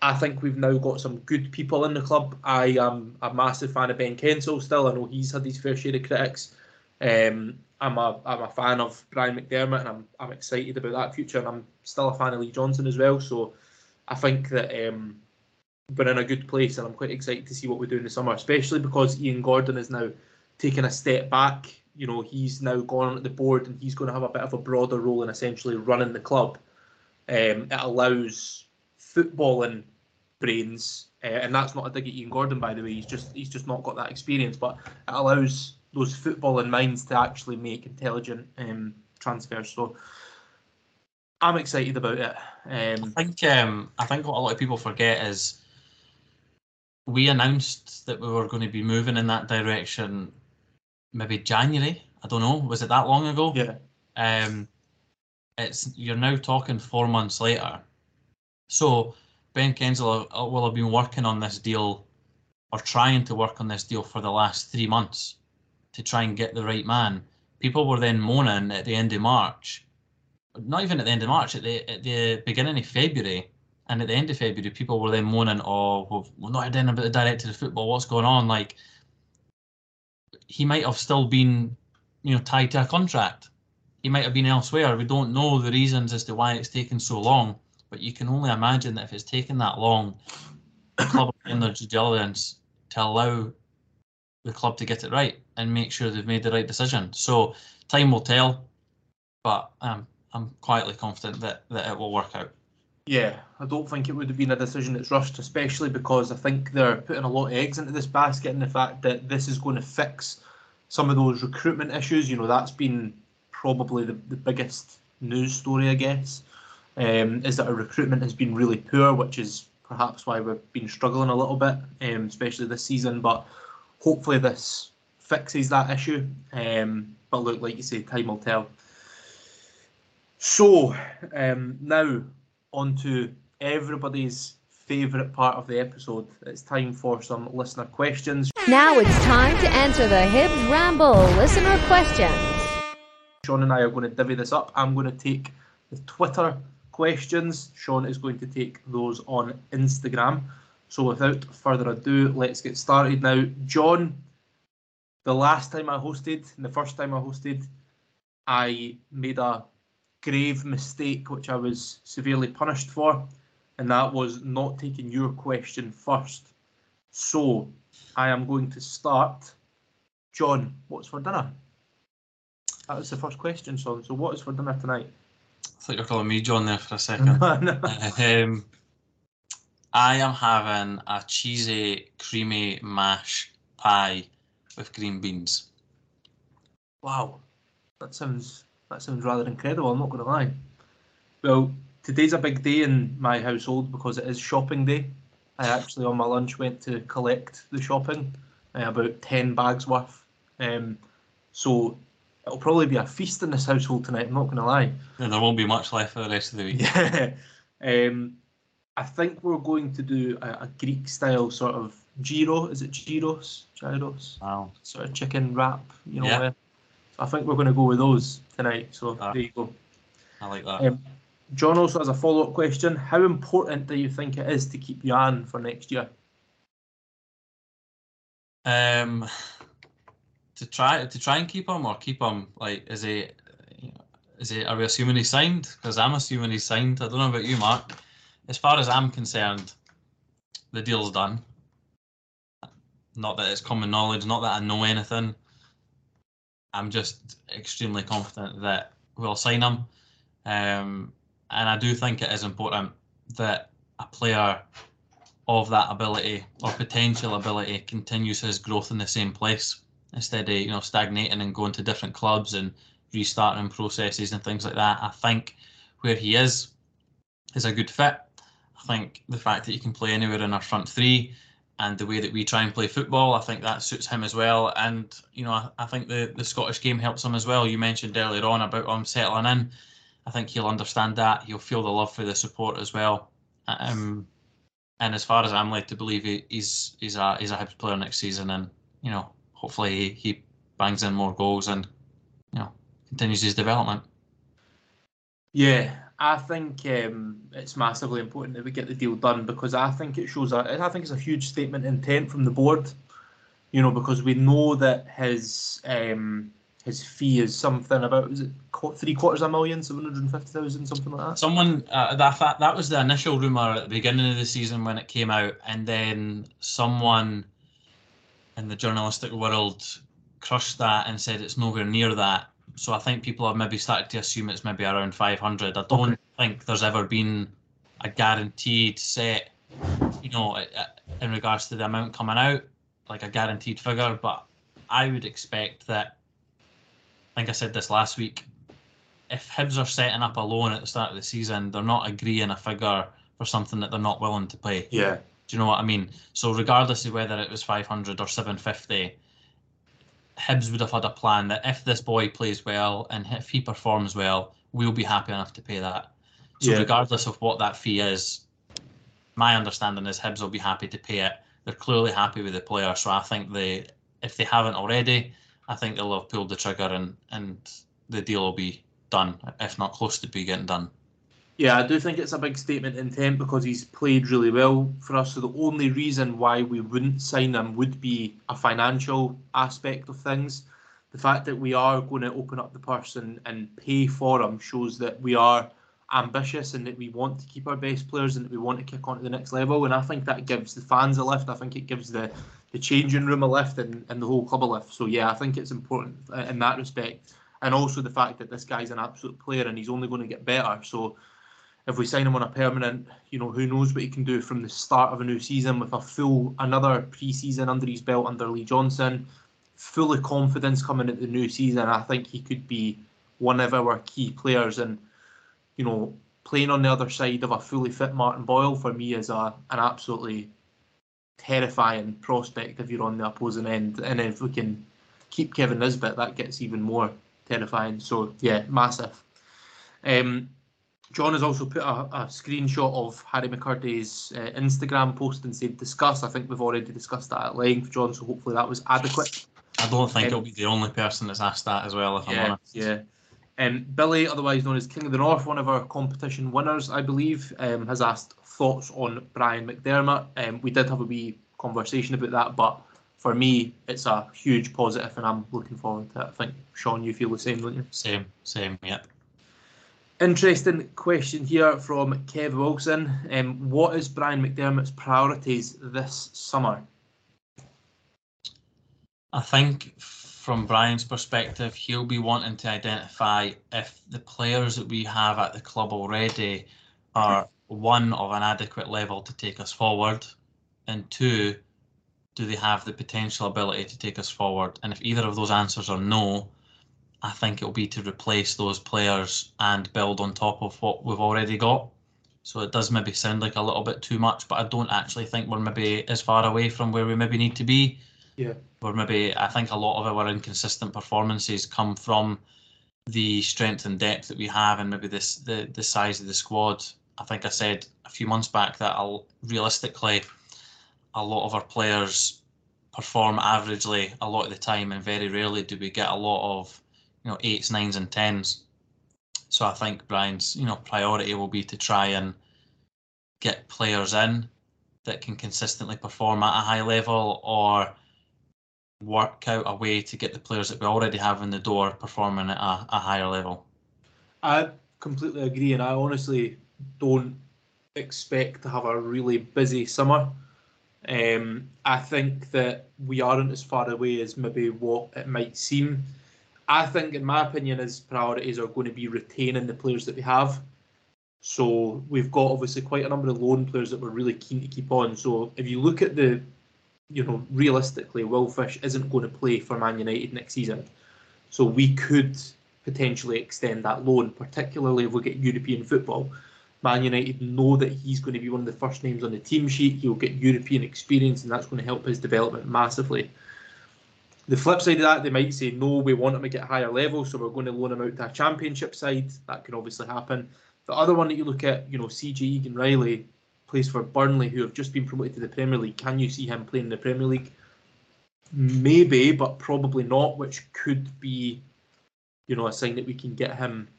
I think we've now got some good people in the club. I am a massive fan of Ben Kensell still. I know he's had his fair share of critics. Um, I'm a I'm a fan of Brian McDermott, and I'm I'm excited about that future. And I'm still a fan of Lee Johnson as well. So I think that um, we're in a good place, and I'm quite excited to see what we do in the summer, especially because Ian Gordon is now taking a step back you know he's now gone on the board and he's going to have a bit of a broader role in essentially running the club. Um, it allows footballing brains, uh, and that's not a dig at Ian Gordon, by the way. He's just he's just not got that experience, but it allows those footballing minds to actually make intelligent um, transfers. So I'm excited about it. Um, I think um, I think what a lot of people forget is we announced that we were going to be moving in that direction maybe January. I don't know. Was it that long ago? Yeah. Um, it's you're now talking four months later. So Ben Kensell will have been working on this deal or trying to work on this deal for the last three months to try and get the right man. People were then moaning at the end of March, not even at the end of March, at the at the beginning of February, and at the end of February, people were then moaning, "Oh, we've not heard anything about the director of football. What's going on?" Like he might have still been, you know, tied to a contract. He might have been elsewhere. We don't know the reasons as to why it's taken so long, but you can only imagine that if it's taken that long, the club doing their due diligence to allow the club to get it right and make sure they've made the right decision. So time will tell, but um, I'm quietly confident that, that it will work out. Yeah, I don't think it would have been a decision that's rushed, especially because I think they're putting a lot of eggs into this basket and the fact that this is going to fix some of those recruitment issues. You know, that's been probably the, the biggest news story, I guess, um, is that our recruitment has been really poor, which is perhaps why we've been struggling a little bit, um, especially this season. But hopefully this fixes that issue. Um, but look, like you say, time will tell. So um, now on to everybody's favourite part of the episode. It's time for some listener questions. Now it's time to answer the Hibs Ramble listener questions. Shaun and I are going to divvy this up. I'm going to take the Twitter questions. Shaun is going to take those on Instagram. So without further ado, let's get started now. John, the last time I hosted, and the first time I hosted, I made a grave mistake which I was severely punished for, and that was not taking your question first. So I am going to start. John, what's for dinner? That was the first question, son. So what is for dinner tonight? I thought you were calling me John there for a second. um, I am having a cheesy, creamy mash pie with green beans. Wow, that sounds that sounds rather incredible. I'm not going to lie. Well, today's a big day in my household because it is shopping day. I actually on my lunch went to collect the shopping, uh, about ten bags worth. Um, so it'll probably be a feast in this household tonight. I'm not going to lie. And there won't be much left for the rest of the week. Yeah. um, I think we're going to do a, a Greek style sort of gyro. Is it gyros? Gyros? Wow. Sort of chicken wrap. You know. Yeah. I think we're going to go with those tonight. So Ah. there you go. I like that. Um, John also has a follow up question. How important do you think it is to keep Youan for next year? Um, to try to try and keep him or keep him like is he is it are we assuming he's signed? Because I'm assuming he's signed. I don't know about you, Marc. As far as I'm concerned, the deal's done. Not that it's common knowledge, not that I know anything. I'm just extremely confident that we'll sign him. Um, and I do think it is important that a player of that ability or potential ability continues his growth in the same place instead of you know stagnating and going to different clubs and restarting processes and things like that. I think where he is is a good fit. I think the fact that he can play anywhere in our front three and the way that we try and play football, I think that suits him as well. And you know, I, I think the the Scottish game helps him as well. You mentioned earlier on about him settling in. I think he'll understand that. He'll feel the love for the support as well. Um, and as far as I'm led to believe, he, he's he's a he's a Hibs player next season, and you know, hopefully he, he bangs in more goals and you know continues his development. Yeah, I think um, it's massively important that we get the deal done because I think it shows a, I think it's a huge statement intent from the board. You know, because we know that his um, his fee is something about is it three quarters of a million, seven hundred and fifty thousand, something like that. Someone uh, that that was the initial rumor at the beginning of the season when it came out, and then someone in the journalistic world crushed that and said it's nowhere near that. So I think people have maybe started to assume it's maybe around 500. I don't Okay. think there's ever been a guaranteed set, you know, in regards to the amount coming out, like a guaranteed figure. But I would expect that. I think I said this last week if Hibs are setting up a loan at the start of the season, they're not agreeing a figure for something that they're not willing to pay. Yeah, Do you know what I mean? So regardless of whether it was 500 or 750, Hibs would have had a plan that if this boy plays well and if he performs well, we'll be happy enough to pay that. So Yeah. regardless of what that fee is, my understanding is Hibs will be happy to pay it. They're clearly happy with the player, so I think they, if they haven't already, I think they'll have pulled the trigger and and the deal will be done, if not close to be getting done. Yeah, I do think it's a big statement intent because he's played really well for us. So the only reason why we wouldn't sign him would be a financial aspect of things. The fact that we are going to open up the purse and, and pay for him shows that we are ambitious and that we want to keep our best players and that we want to kick on to the next level. And I think that gives the fans a lift. I think it gives the, the changing room a lift and, and the whole club a lift. So yeah, I think it's important uh, in that respect. And also the fact that this guy's an absolute player and he's only going to get better. So if we sign him on a permanent, you know, who knows what he can do from the start of a new season with a full another pre-season under his belt under Lee Johnson, full of confidence coming into the new season. I think he could be one of our key players, and you know, playing on the other side of a fully fit Martin Boyle for me is a an absolutely terrifying prospect if you're on the opposing end. And if we can keep Kevin Nisbet, that gets even more terrifying. So yeah, massive. Um, John has also put a, a screenshot of Harry McKirdy's uh, Instagram post and said discuss. I think we've already discussed that at length, John. So hopefully that was adequate. I don't think Um, it'll be the only person that's asked that as well, if I'm Yeah, honest. yeah. Um, Billy, otherwise known as King of the North, one of our competition winners, I believe, um, has asked thoughts on Brian McDermott. Um, we did have a wee conversation about that, but for me, it's a huge positive, and I'm looking forward to it. I think Shaun, you feel the same, don't you? Same, same, yeah. Interesting question here from Kev Wilson. Um, what is Brian McDermott's priorities this summer? I think from Brian's perspective, he'll be wanting to identify if the players that we have at the club already are one of an adequate level to take us forward, and two, do they have the potential ability to take us forward? And if either of those answers are no, I think it'll be to replace those players and build on top of what we've already got. So it does maybe sound like a little bit too much, but I don't actually think we're maybe as far away from where we maybe need to be. Yeah. We're maybe I think a lot of our inconsistent performances come from the strength and depth that we have and maybe this the the size of the squad. I think I said a few months back that I'll realistically a lot of our players perform averagely a lot of the time and very rarely do we get a lot of you know eights, nines and tens. So I think Brian's, you know, priority will be to try and get players in that can consistently perform at a high level or work out a way to get the players that we already have in the door performing at a, a higher level. I completely agree, and I honestly don't expect to have a really busy summer. Um, I think that we aren't as far away as maybe what it might seem. I think, in my opinion, his priorities are going to be retaining the players that we have. So we've got obviously quite a number of loan players that we're really keen to keep on. So if you look at the, you know, realistically, Will Fish isn't going to play for Man United next season. So we could potentially extend that loan, particularly if we get European football. Man United know that he's going to be one of the first names on the team sheet. He'll get European experience, and that's going to help his development massively. The flip side of that, they might say, no, we want him to get higher level, so we're going to loan him out to a championship side. That can obviously happen. The other one that you look at, you know, CJ Egan Riley plays for Burnley, who have just been promoted to the Premier League. Can you see him playing in the Premier League? Maybe, but probably not, which could be, you know, a sign that we can get him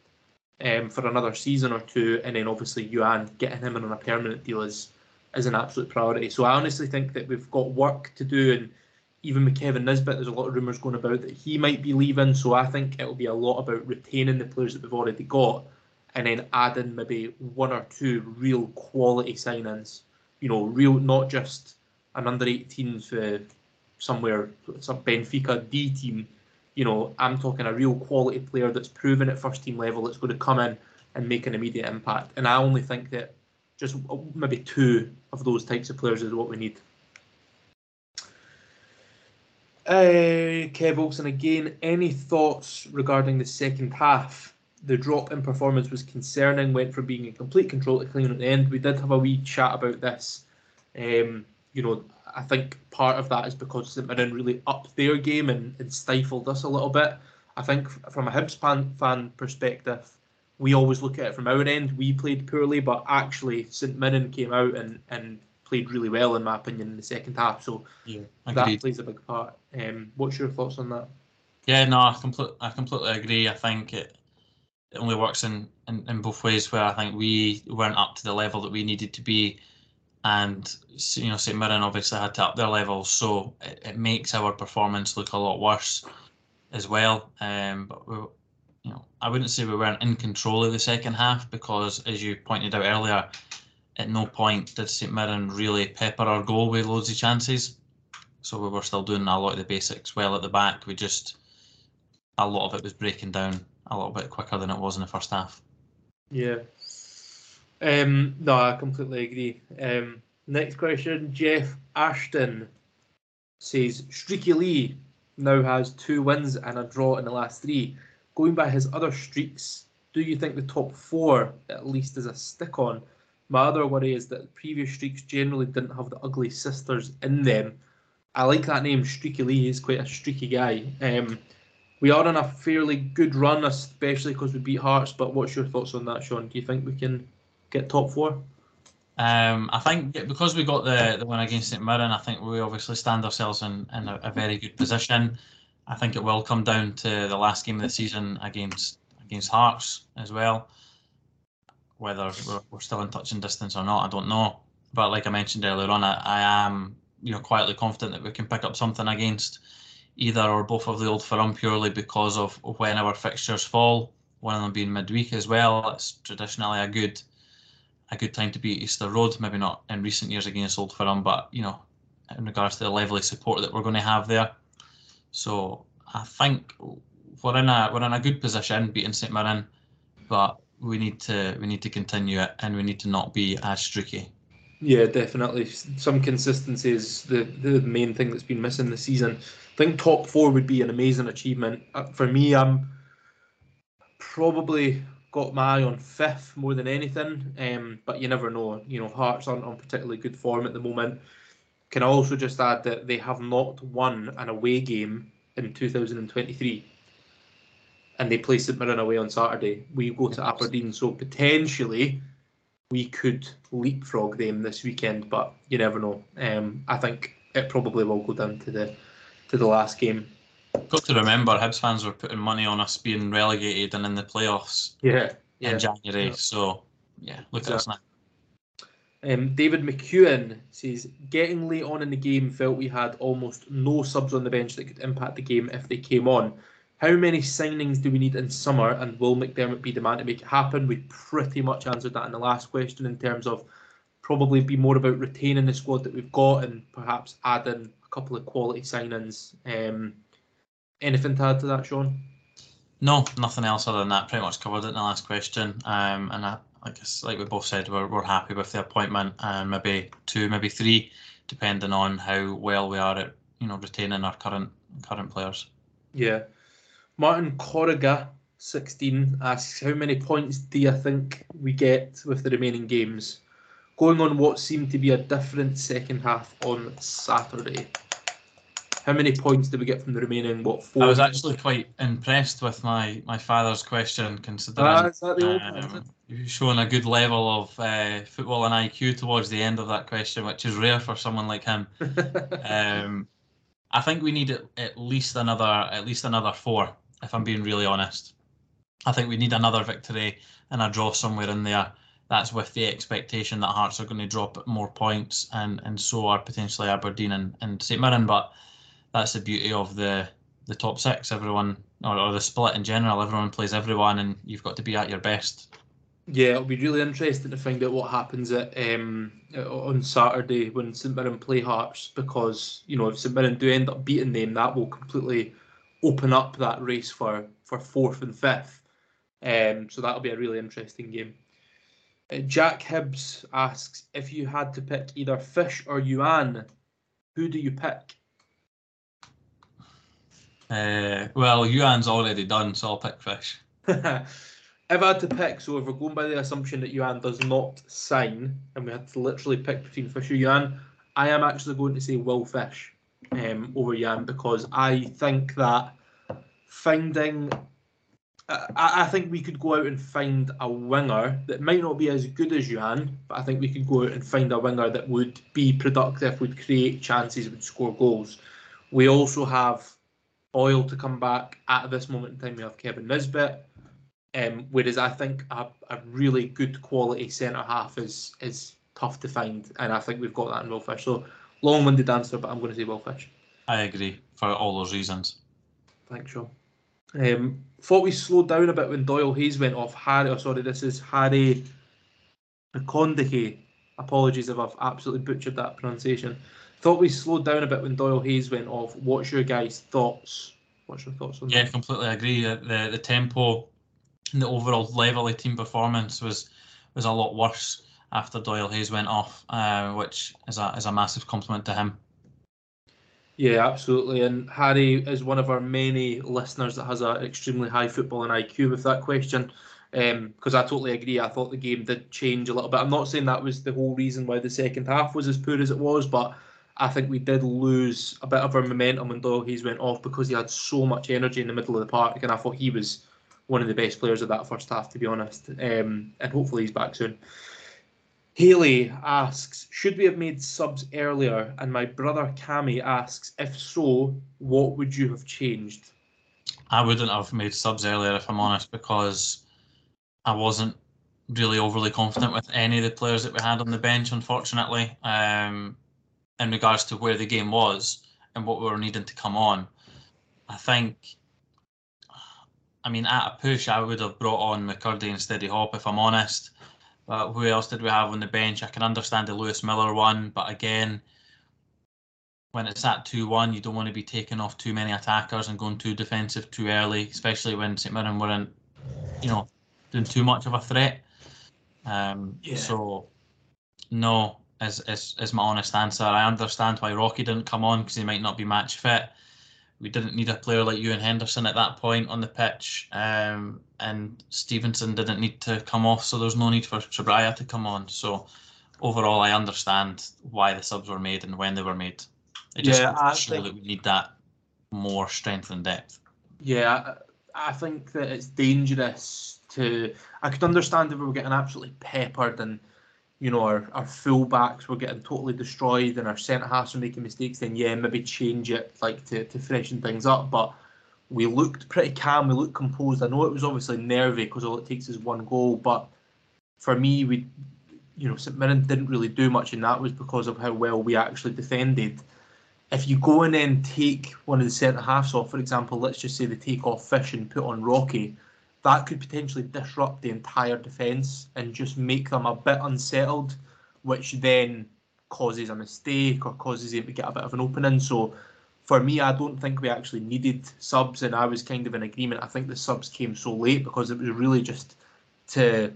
um, for another season or two, and then obviously Youan getting him in on a permanent deal is is an absolute priority. So I honestly think that we've got work to do and even with Kevin Nisbet, there's a lot of rumours going about that he might be leaving. So I think it'll be a lot about retaining the players that we've already got and then adding maybe one or two real quality signings. You know, real, not just an under 18s for somewhere, some Benfica D team. You know, I'm talking a real quality player that's proven at first team level that's going to come in and make an immediate impact. And I only think that just uh, maybe two of those types of players is what we need. Uh, Kev Olsen again. Any thoughts regarding the second half? The drop in performance was concerning. Went from being in complete control to clean at the end. We did have a wee chat about this. Um, you know, I think part of that is because St Mirren really upped their game and, and stifled us a little bit. I think from a Hibs fan, fan perspective, we always look at it from our end. We played poorly, but actually St Mirren came out and, and played really well in my opinion in the second half. So yeah, that plays a big part. Um, what's your thoughts on that? Yeah, no, I completely, I completely agree. I think it, it only works in, in, in both ways. Where I think we weren't up to the level that we needed to be, and you know, St Mirren obviously had to up their level, so it, it makes our performance look a lot worse as well. Um, but we, you know, I wouldn't say we weren't in control of the second half because, as you pointed out earlier, at no point did St Mirren really pepper our goal with loads of chances. So we were still doing a lot of the basics well at the back. We just a lot of it was breaking down a little bit quicker than it was in the first half. Yeah. Um, no, I completely agree. Um, next question, Jeff Ashton says Streaky Lee now has two wins and a draw in the last three. Going by his other streaks, do you think the top four at least is a stick on? My other worry is that previous streaks generally didn't have the ugly sisters in them. I like that name, Streaky Lee. He's quite a streaky guy. Um, we are on a fairly good run, especially because we beat Hearts. But what's your thoughts on that, Shaun? Do you think we can get top four? Um, I think because we got the, the win against St Mirren, I think we obviously stand ourselves in, in a, a, very good position. I think it will come down to the last game of the season against against Hearts as well whether we're, we're still in touch and distance or not, I don't know. But like I mentioned earlier on, I, I am you know quietly confident that we can pick up something against either or both of the old firm purely because of when our fixtures fall. One of them being midweek as well. It's traditionally a good a good time to be at Easter Road. Maybe not in recent years against Old Firm, but you know, in regards to the lively support that we're going to have there. So I think we're in a we're in a good position beating St Mirren, but we need to we need to continue it and we need to not be as streaky. Yeah, definitely. Some consistency is the, the main thing that's been missing this season. I think top four would be an amazing achievement. Uh, For me, I'm probably got my eye on fifth more than anything. Um, but you never know. You know, Hearts aren't on particularly good form at the moment. Can I also just add that they have not won an away game in 2023, and they play St Mirren away on Saturday. We go to Aberdeen, so potentially we could leapfrog them this weekend, but you never know. Um, I think it probably will go down to the to the last game. Got to remember, Hibs fans were putting money on us being relegated and in the playoffs Yeah, yeah. in January. Yeah. So, yeah, look at us now. Um, David McEwen says, getting late on in the game, felt we had almost no subs on the bench that could impact the game if they came on. How many signings do we need in summer, and will McDermott be the man to make it happen? We pretty much answered that in the last question in terms of probably be more about retaining the squad that we've got and perhaps adding a couple of quality signings. Um, anything to add to that, Shaun? No, nothing else other than that. Pretty much covered it in the last question. Um, and I, I guess, like we both said, we're, we're happy with the appointment and maybe two, maybe three, depending on how well we are at you know retaining our current current players. Yeah. Martin Corriga, 16, asks, How many points do you think we get with the remaining games? Going on what seemed to be a different second half on Saturday. How many points did we get from the remaining, what, four? I was actually quite impressed with my my father's question, considering Ah, is that the old one, is it? um, you've shown a good level of uh, football and IQ towards the end of that question, which is rare for someone like him. Um, I think we need at, at least another at least another four. If I'm being really honest, I think we need another victory and a draw somewhere in there. That's with the expectation that Hearts are going to drop more points, and and so are potentially Aberdeen and, and St Mirren. But that's the beauty of the the top six. Everyone or, or the split in general. Everyone plays everyone, and you've got to be at your best. Yeah, it'll be really interesting to find out what happens at um, on Saturday when St Mirren play Hearts because you know if St Mirren do end up beating them, that will completely open up that race for for fourth and fifth. Um, so that'll be a really interesting game. Uh, Jack Hibbs asks if you had to pick either Fish or Youan, who do you pick? Uh, well, Youan's already done, so I'll pick Fish. if I had to pick, so if we're going by the assumption that Youan does not sign, and we had to literally pick between Fish or Youan, I am actually going to say Will Fish um, over Youan because I think that finding, I, I think we could go out and find a winger that might not be as good as Youan, but I think we could go out and find a winger that would be productive, would create chances, would score goals. We also have Boyle to come back. At this moment in time, we have Kevin Nisbet. Um, whereas I think a, a really good quality centre half is is tough to find, and I think we've got that in Will Fish. So long-winded answer, but I'm going to say Will Fish. I agree for all those reasons. Thanks, Shaun. Um, thought we slowed down a bit when Doyle Hayes went off. Harry, oh, sorry, this is Harry McConaughey. Apologies if I've absolutely butchered that pronunciation. Thought we slowed down a bit when Doyle Hayes went off. What's your guys' thoughts? What's your thoughts on Yeah, that? completely agree. Uh, The the tempo and the overall level of team performance was was a lot worse after Doyle Hayes went off, uh, which is a is a massive compliment to him. Yeah, absolutely. And Harry is one of our many listeners that has an extremely high football and IQ with that question. Because I totally agree. I thought the game did change a little bit. I'm not saying that was the whole reason why the second half was as poor as it was, but I think we did lose a bit of our momentum when Doyle Hayes went off because he had so much energy in the middle of the park, and I thought he was one of the best players of that first half, to be honest. Um, and hopefully he's back soon. Haley asks, should we have made subs earlier? And my brother Cami asks, if so, what would you have changed? I wouldn't have made subs earlier if I'm honest, because I wasn't really overly confident with any of the players that we had on the bench, unfortunately, um, in regards to where the game was and what we were needing to come on. I think, I mean, at a push, I would have brought on McKirdy and Steady Hoppe, if I'm honest. But who else did we have on the bench? I can understand the Lewis Miller one, but again, when it's at 2 1, you don't want to be taking off too many attackers and going too defensive too early, especially when St Mirren weren't, you know, doing too much of a threat. Um, Yeah. So, no, Is, is, is my honest answer. I understand why Rocky didn't come on because he might not be match fit. We didn't need a player like Ewan Henderson at that point on the pitch, um, and Stevenson didn't need to come off, so there's no need for Shabria to come on. So overall, I understand why the subs were made and when they were made. It just Yeah, I show think- that we need that more strength and depth. Yeah, I think that it's dangerous to. I could understand if we were getting absolutely peppered and, you know, our, our full backs were getting totally destroyed and our centre halves were making mistakes, then yeah, maybe change it like to, to freshen things up. But we looked pretty calm, we looked composed. I know it was obviously nervy because all it takes is one goal, but for me, we, you know, St Mirren didn't really do much, and that was because of how well we actually defended if you go and then take one of the centre halves off, for example, let's just say they take off Fish and put on Rocky, that could potentially disrupt the entire defence and just make them a bit unsettled, which then causes a mistake or causes them to get a bit of an opening. So for me, I don't think we actually needed subs, and I was kind of in agreement. I think the subs came so late because it was really just to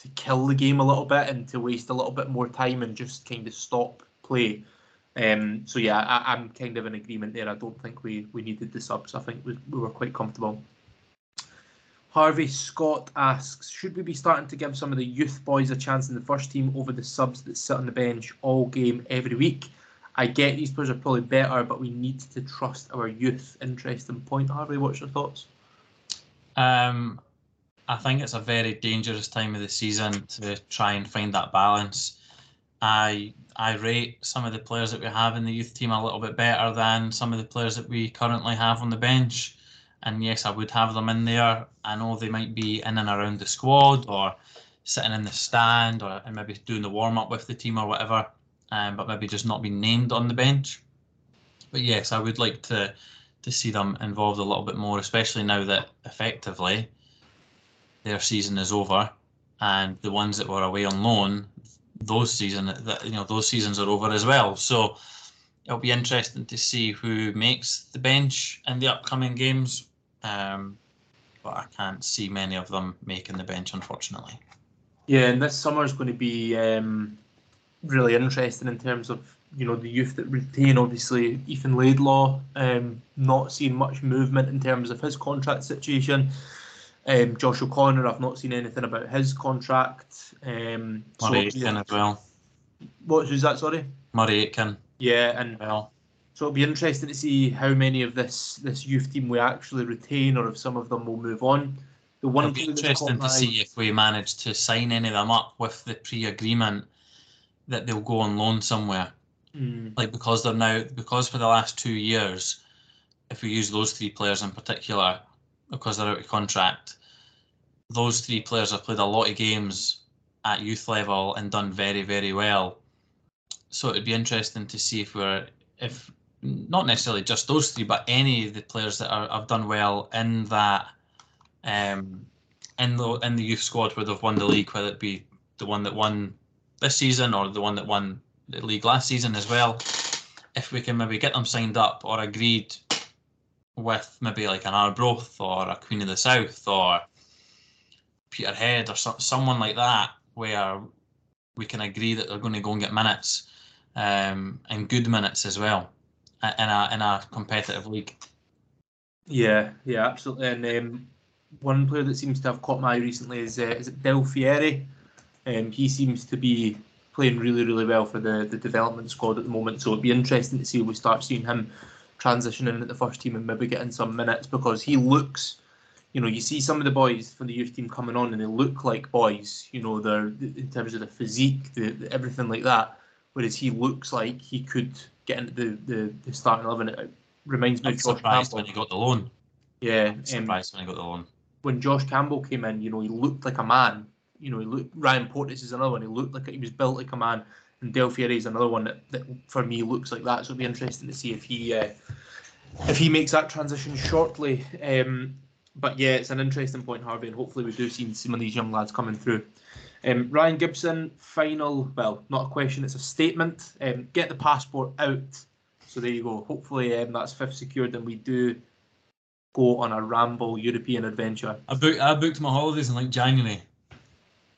to kill the game a little bit and to waste a little bit more time and just kind of stop play. Um, so yeah, I, I'm kind of in agreement there. I don't think we, we needed the subs. I think we, we were quite comfortable. Harvey Scott asks, should we be starting to give some of the youth boys a chance in the first team over the subs that sit on the bench all game every week? I get these players are probably better, but we need to trust our youth. Interesting point, Harvey. What's your thoughts? Um, I think it's a very dangerous time of the season to try and find that balance. I I rate some of the players that we have in the youth team a little bit better than some of the players that we currently have on the bench. And yes, I would have them in there. I know they might be in and around the squad or sitting in the stand or and maybe doing the warm up with the team or whatever, um, but maybe just not being named on the bench. But yes, I would like to to see them involved a little bit more, especially now that effectively their season is over, and the ones that were away on loan, those season that you know those seasons are over as well. So it'll be interesting to see who makes the bench in the upcoming games. Um, but I can't see many of them making the bench, unfortunately. Yeah, and this summer is going to be um, really interesting in terms of you know the youth that retain. Obviously, Ethan Laidlaw um, not seeing much movement in terms of his contract situation. Um, Josh O'Connor, I've not seen anything about his contract. Um, so, Murray Aitken yeah. as well. What who's that? Sorry. Murray Aitken Yeah, and well. So it'll be interesting to see how many of this this youth team we actually retain, or if some of them will move on. The one It'll be interesting to see if we manage to sign any of them up with the pre-agreement that they'll go on loan somewhere. Mm, Like because they're now because for the last two years, if we use those three players in particular, because they're out of contract, those three players have played a lot of games at youth level and done very very well. So it'd be interesting to see if we're if not necessarily just those three, but any of the players that are have done well in that um in the in the youth squad where they've won the league, whether it be the one that won this season or the one that won the league last season as well. If we can maybe get them signed up or agreed with maybe like an Arbroath or a Queen of the South or Peterhead or so, someone like that, where we can agree that they're going to go and get minutes um, and good minutes as well in a in a competitive league. Yeah, yeah, absolutely. And um, one player that seems to have caught my eye recently is uh, is it Del Fieri. Um, he seems to be playing really, really well for the, the development squad at the moment. So it'd be interesting to see we start seeing him transitioning at the first team and maybe getting some minutes because he looks, you know, you see some of the boys from the youth team coming on and they look like boys. You know, they're in terms of the physique, the, the everything like that. Whereas he looks like he could get into the the, the starting eleven. It reminds me I'm of Josh surprised Campbell. when he got the loan. Yeah, I'm um, surprised when he got the loan. when Josh Campbell came in, you know, he looked like a man. You know, he looked. Ryan Porteous is another one. He looked like he was built like a man. And Del Fieri is another one that, that for me looks like that. So it'll be interesting to see if he uh, if he makes that transition shortly. Um, but yeah, it's an interesting point, Harvey, and hopefully we do see some of these young lads coming through. Um, Ryan Gibson, final, well, not a question, it's a statement. Um, get the passport out. So there you go. Hopefully um, that's fifth secured and we do go on a ramble European adventure. I booked I booked my holidays in like January.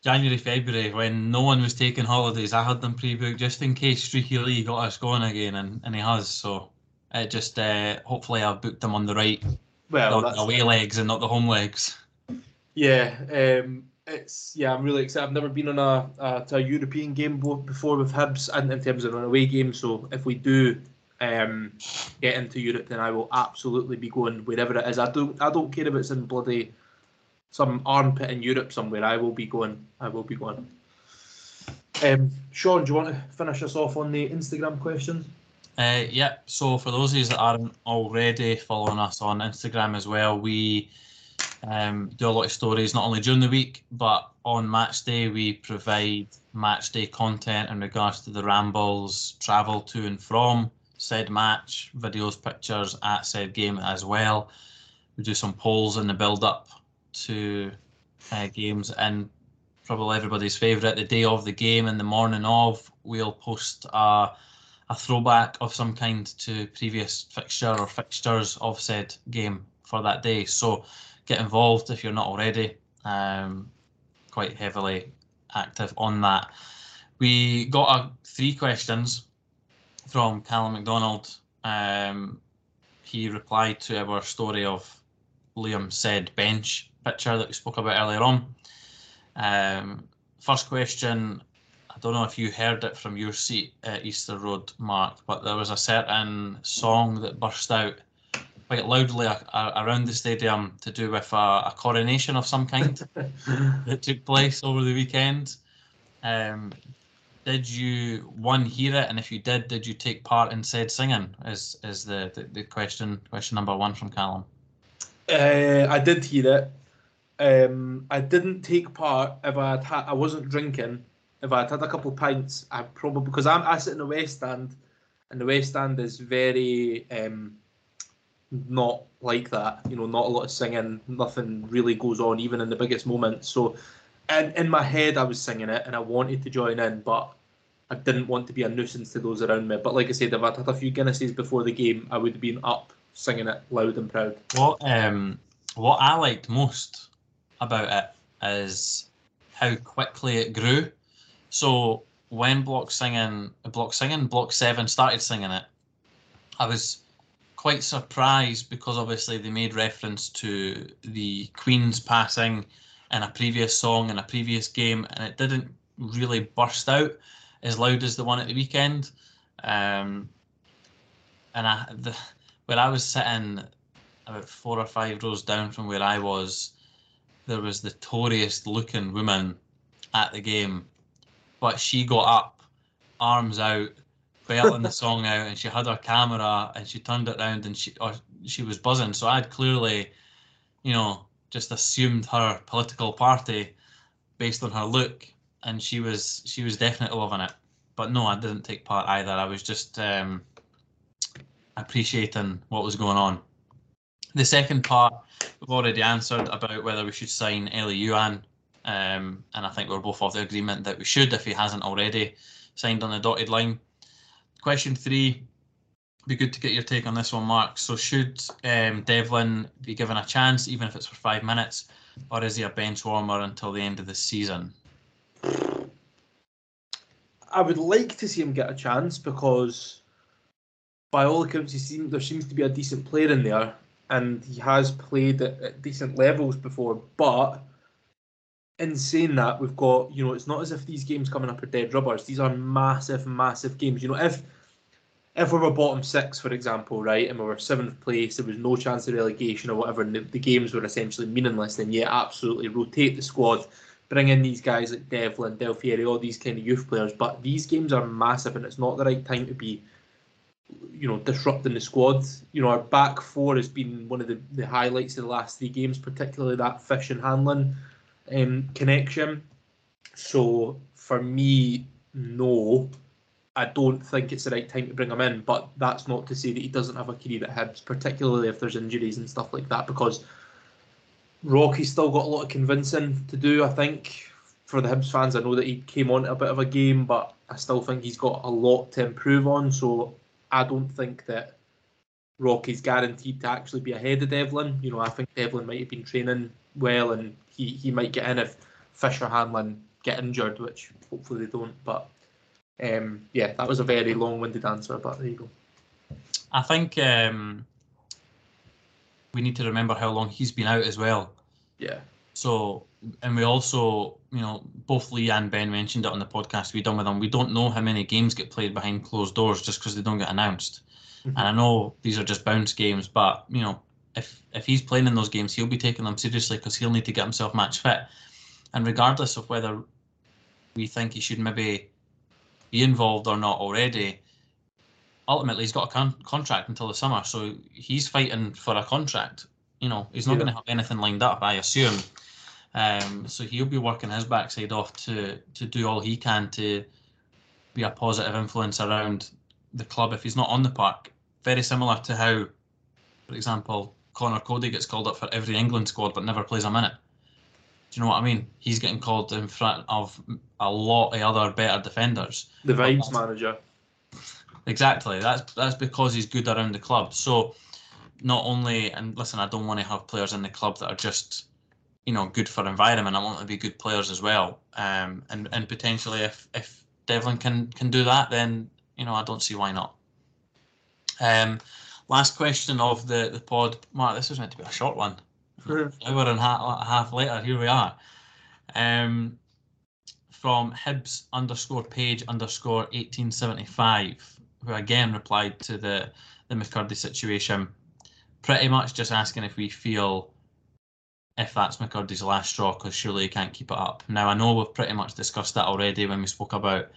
January, February, when no one was taking holidays, I had them pre-booked just in case Streaky Lee got us going again, and, and he has. So it just uh, hopefully I've booked them on the right Well, the away legs and not the home legs. Yeah, um, it's yeah. I'm really excited. I've never been on a, to a European game before with Hibs, and in terms of an away game. So if we do um, get into Europe, then I will absolutely be going wherever it is. I don't I don't care if it's in bloody some armpit in Europe somewhere. I will be going. I will be going. Um, Shaun, do you want to finish us off on the Instagram question? Uh, yeah, so for those of you that aren't already following us on Instagram as well, we um, do a lot of stories not only during the week but on match day. We provide match day content in regards to the rambles, travel to and from said match, videos, pictures at said game as well. We do some polls in the build up to uh, games and probably everybody's favourite the day of the game and the morning of we'll post a, a throwback of some kind to previous fixture or fixtures of said game for that day so get involved if you're not already um, quite heavily active on that. We got a, three questions from Callum McDonald um, he replied to our story of Liam said bench picture that we spoke about earlier on. Um, first question, I don't know if you heard it from your seat at Easter Road, Marc, but there was a certain song that burst out quite loudly a, a, around the stadium to do with a, a coronation of some kind that took place over the weekend. Um, did you one hear it, and if you did, did you take part in said singing? Is is the, the, the question question number one from Callum? Uh, I did hear it. Um, I didn't take part if I had I wasn't drinking. If I had had a couple of pints, I probably because I'm I sit in the West Stand, and the West Stand is very um, not like that. You know, not a lot of singing. Nothing really goes on, even in the biggest moments. So, and in my head, I was singing it, and I wanted to join in, but I didn't want to be a nuisance to those around me. But like I said, if I'd had a few Guinnesses before the game, I would have been up singing it loud and proud. What um what I liked most about it is how quickly it grew. So when Block Singing, Block Singing, Block Seven started singing it, I was quite surprised because obviously they made reference to the Queen's passing in a previous song in a previous game, and it didn't really burst out as loud as the one at the weekend. Um, and I, the, where I was sitting about four or five rows down from where I was, there was the toriest looking woman at the game, but she got up, arms out, belting the song out, and she had her camera and she turned it around and she or she was buzzing. So I'd clearly, you know, just assumed her political party based on her look, and she was she was definitely loving it. But no, I didn't take part either. I was just um, appreciating what was going on. The second part we've already answered about whether we should sign Elie Youan, um, and I think we're both of the agreement that we should if he hasn't already signed on the dotted line. Question three, be good to get your take on this one, Marc. So should um, Devlin be given a chance, even if it's for five minutes, or is he a bench warmer until the end of the season? I would like to see him get a chance because, by all accounts, he seems there seems to be a decent player in there, and he has played at, at decent levels before. But in saying that, we've got you know it's not as if these games coming up are dead rubbers. These are massive, massive games. You know if if we were bottom six, for example, right, and we were seventh place, there was no chance of relegation or whatever, and the, the games were essentially meaningless, then yeah, absolutely rotate the squad, bring in these guys like Devlin, Del all these kind of youth players. But these games are massive, and it's not the right time to be, you know, disrupting the squad. You know, our back four has been one of the, the highlights of the last three games, particularly that Fish and Hanlon um, connection. So for me, no. I don't think it's the right time to bring him in, but that's not to say that he doesn't have a career at Hibs, particularly if there's injuries and stuff like that, because Rocky's still got a lot of convincing to do, I think, for the Hibs fans. I know that he came on a bit of a game, but I still think he's got a lot to improve on, so I don't think that Rocky's guaranteed to actually be ahead of Devlin. You know, I think Devlin might have been training well and he, he might get in if Fisher Hanlon get injured, which hopefully they don't. But um, yeah, that was a very long-winded answer, but there you go. I think um, we need to remember how long he's been out as well. Yeah. So, and we also, you know, both Lee and Ben mentioned it on the podcast we done with them. We don't know how many games get played behind closed doors just because they don't get announced. Mhm. And I know these are just bounce games, but you know, if if he's playing in those games, he'll be taking them seriously because he'll need to get himself match fit. And regardless of whether we think he should maybe be involved or not already, ultimately he's got a con- contract until the summer, so he's fighting for a contract. You know, he's not Yeah. going to have anything lined up, I assume. Um, so he'll be working his backside off to to do all he can to be a positive influence around the club if he's not on the park. Very similar to how, for example, Conor Coady gets called up for every England squad but never plays a minute. Do you know what I mean? He's getting called in front of a lot of other better defenders. The vibes manager. Exactly. That's that's because he's good around the club. So not only and listen, I don't want to have players in the club that are just you know good for environment. I want them to be good players as well. Um, and and potentially if if Devlin can can do that, then you know I don't see why not. Um, last question of the the pod, Marc. This was meant to be a short one. Mhm. Hour and a half, a half later, here we are. Um, from Hibs underscore page underscore 1875, who again replied to the, the McKirdy situation, pretty much just asking if we feel if that's McKirdy's last straw, because surely he can't keep it up. Now, I know we've pretty much discussed that already when we spoke about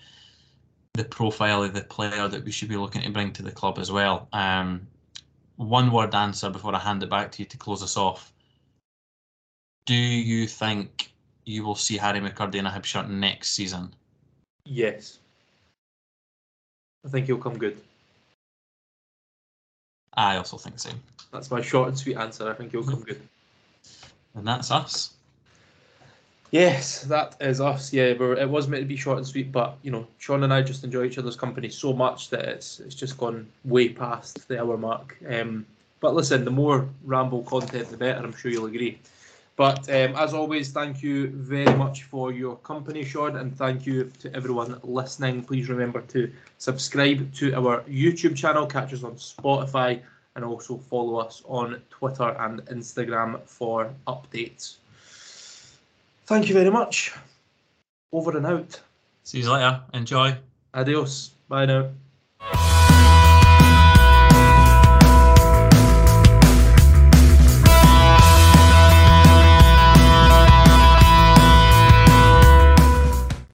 the profile of the player that we should be looking to bring to the club as well. Um, one word answer before I hand it back to you to close us off. Do you think you will see Harry McKirdy in a Hibs shirt next season? Yes. I think he'll come good. I also think so. That's my short and sweet answer. I think he'll come good. And that's us. Yes, that is us. Yeah, it was meant to be short and sweet, but you know, Shaun and I just enjoy each other's company so much that it's it's just gone way past the hour mark. Um, but listen, the more ramble content, the better. I'm sure you'll agree. But um, as always, thank you very much for your company, Shaun, and thank you to everyone listening. Please remember to subscribe to our YouTube channel, catch us on Spotify, and also follow us on Twitter and Instagram for updates. Thank you very much. Over and out. See you later. Enjoy. Adios. Bye now.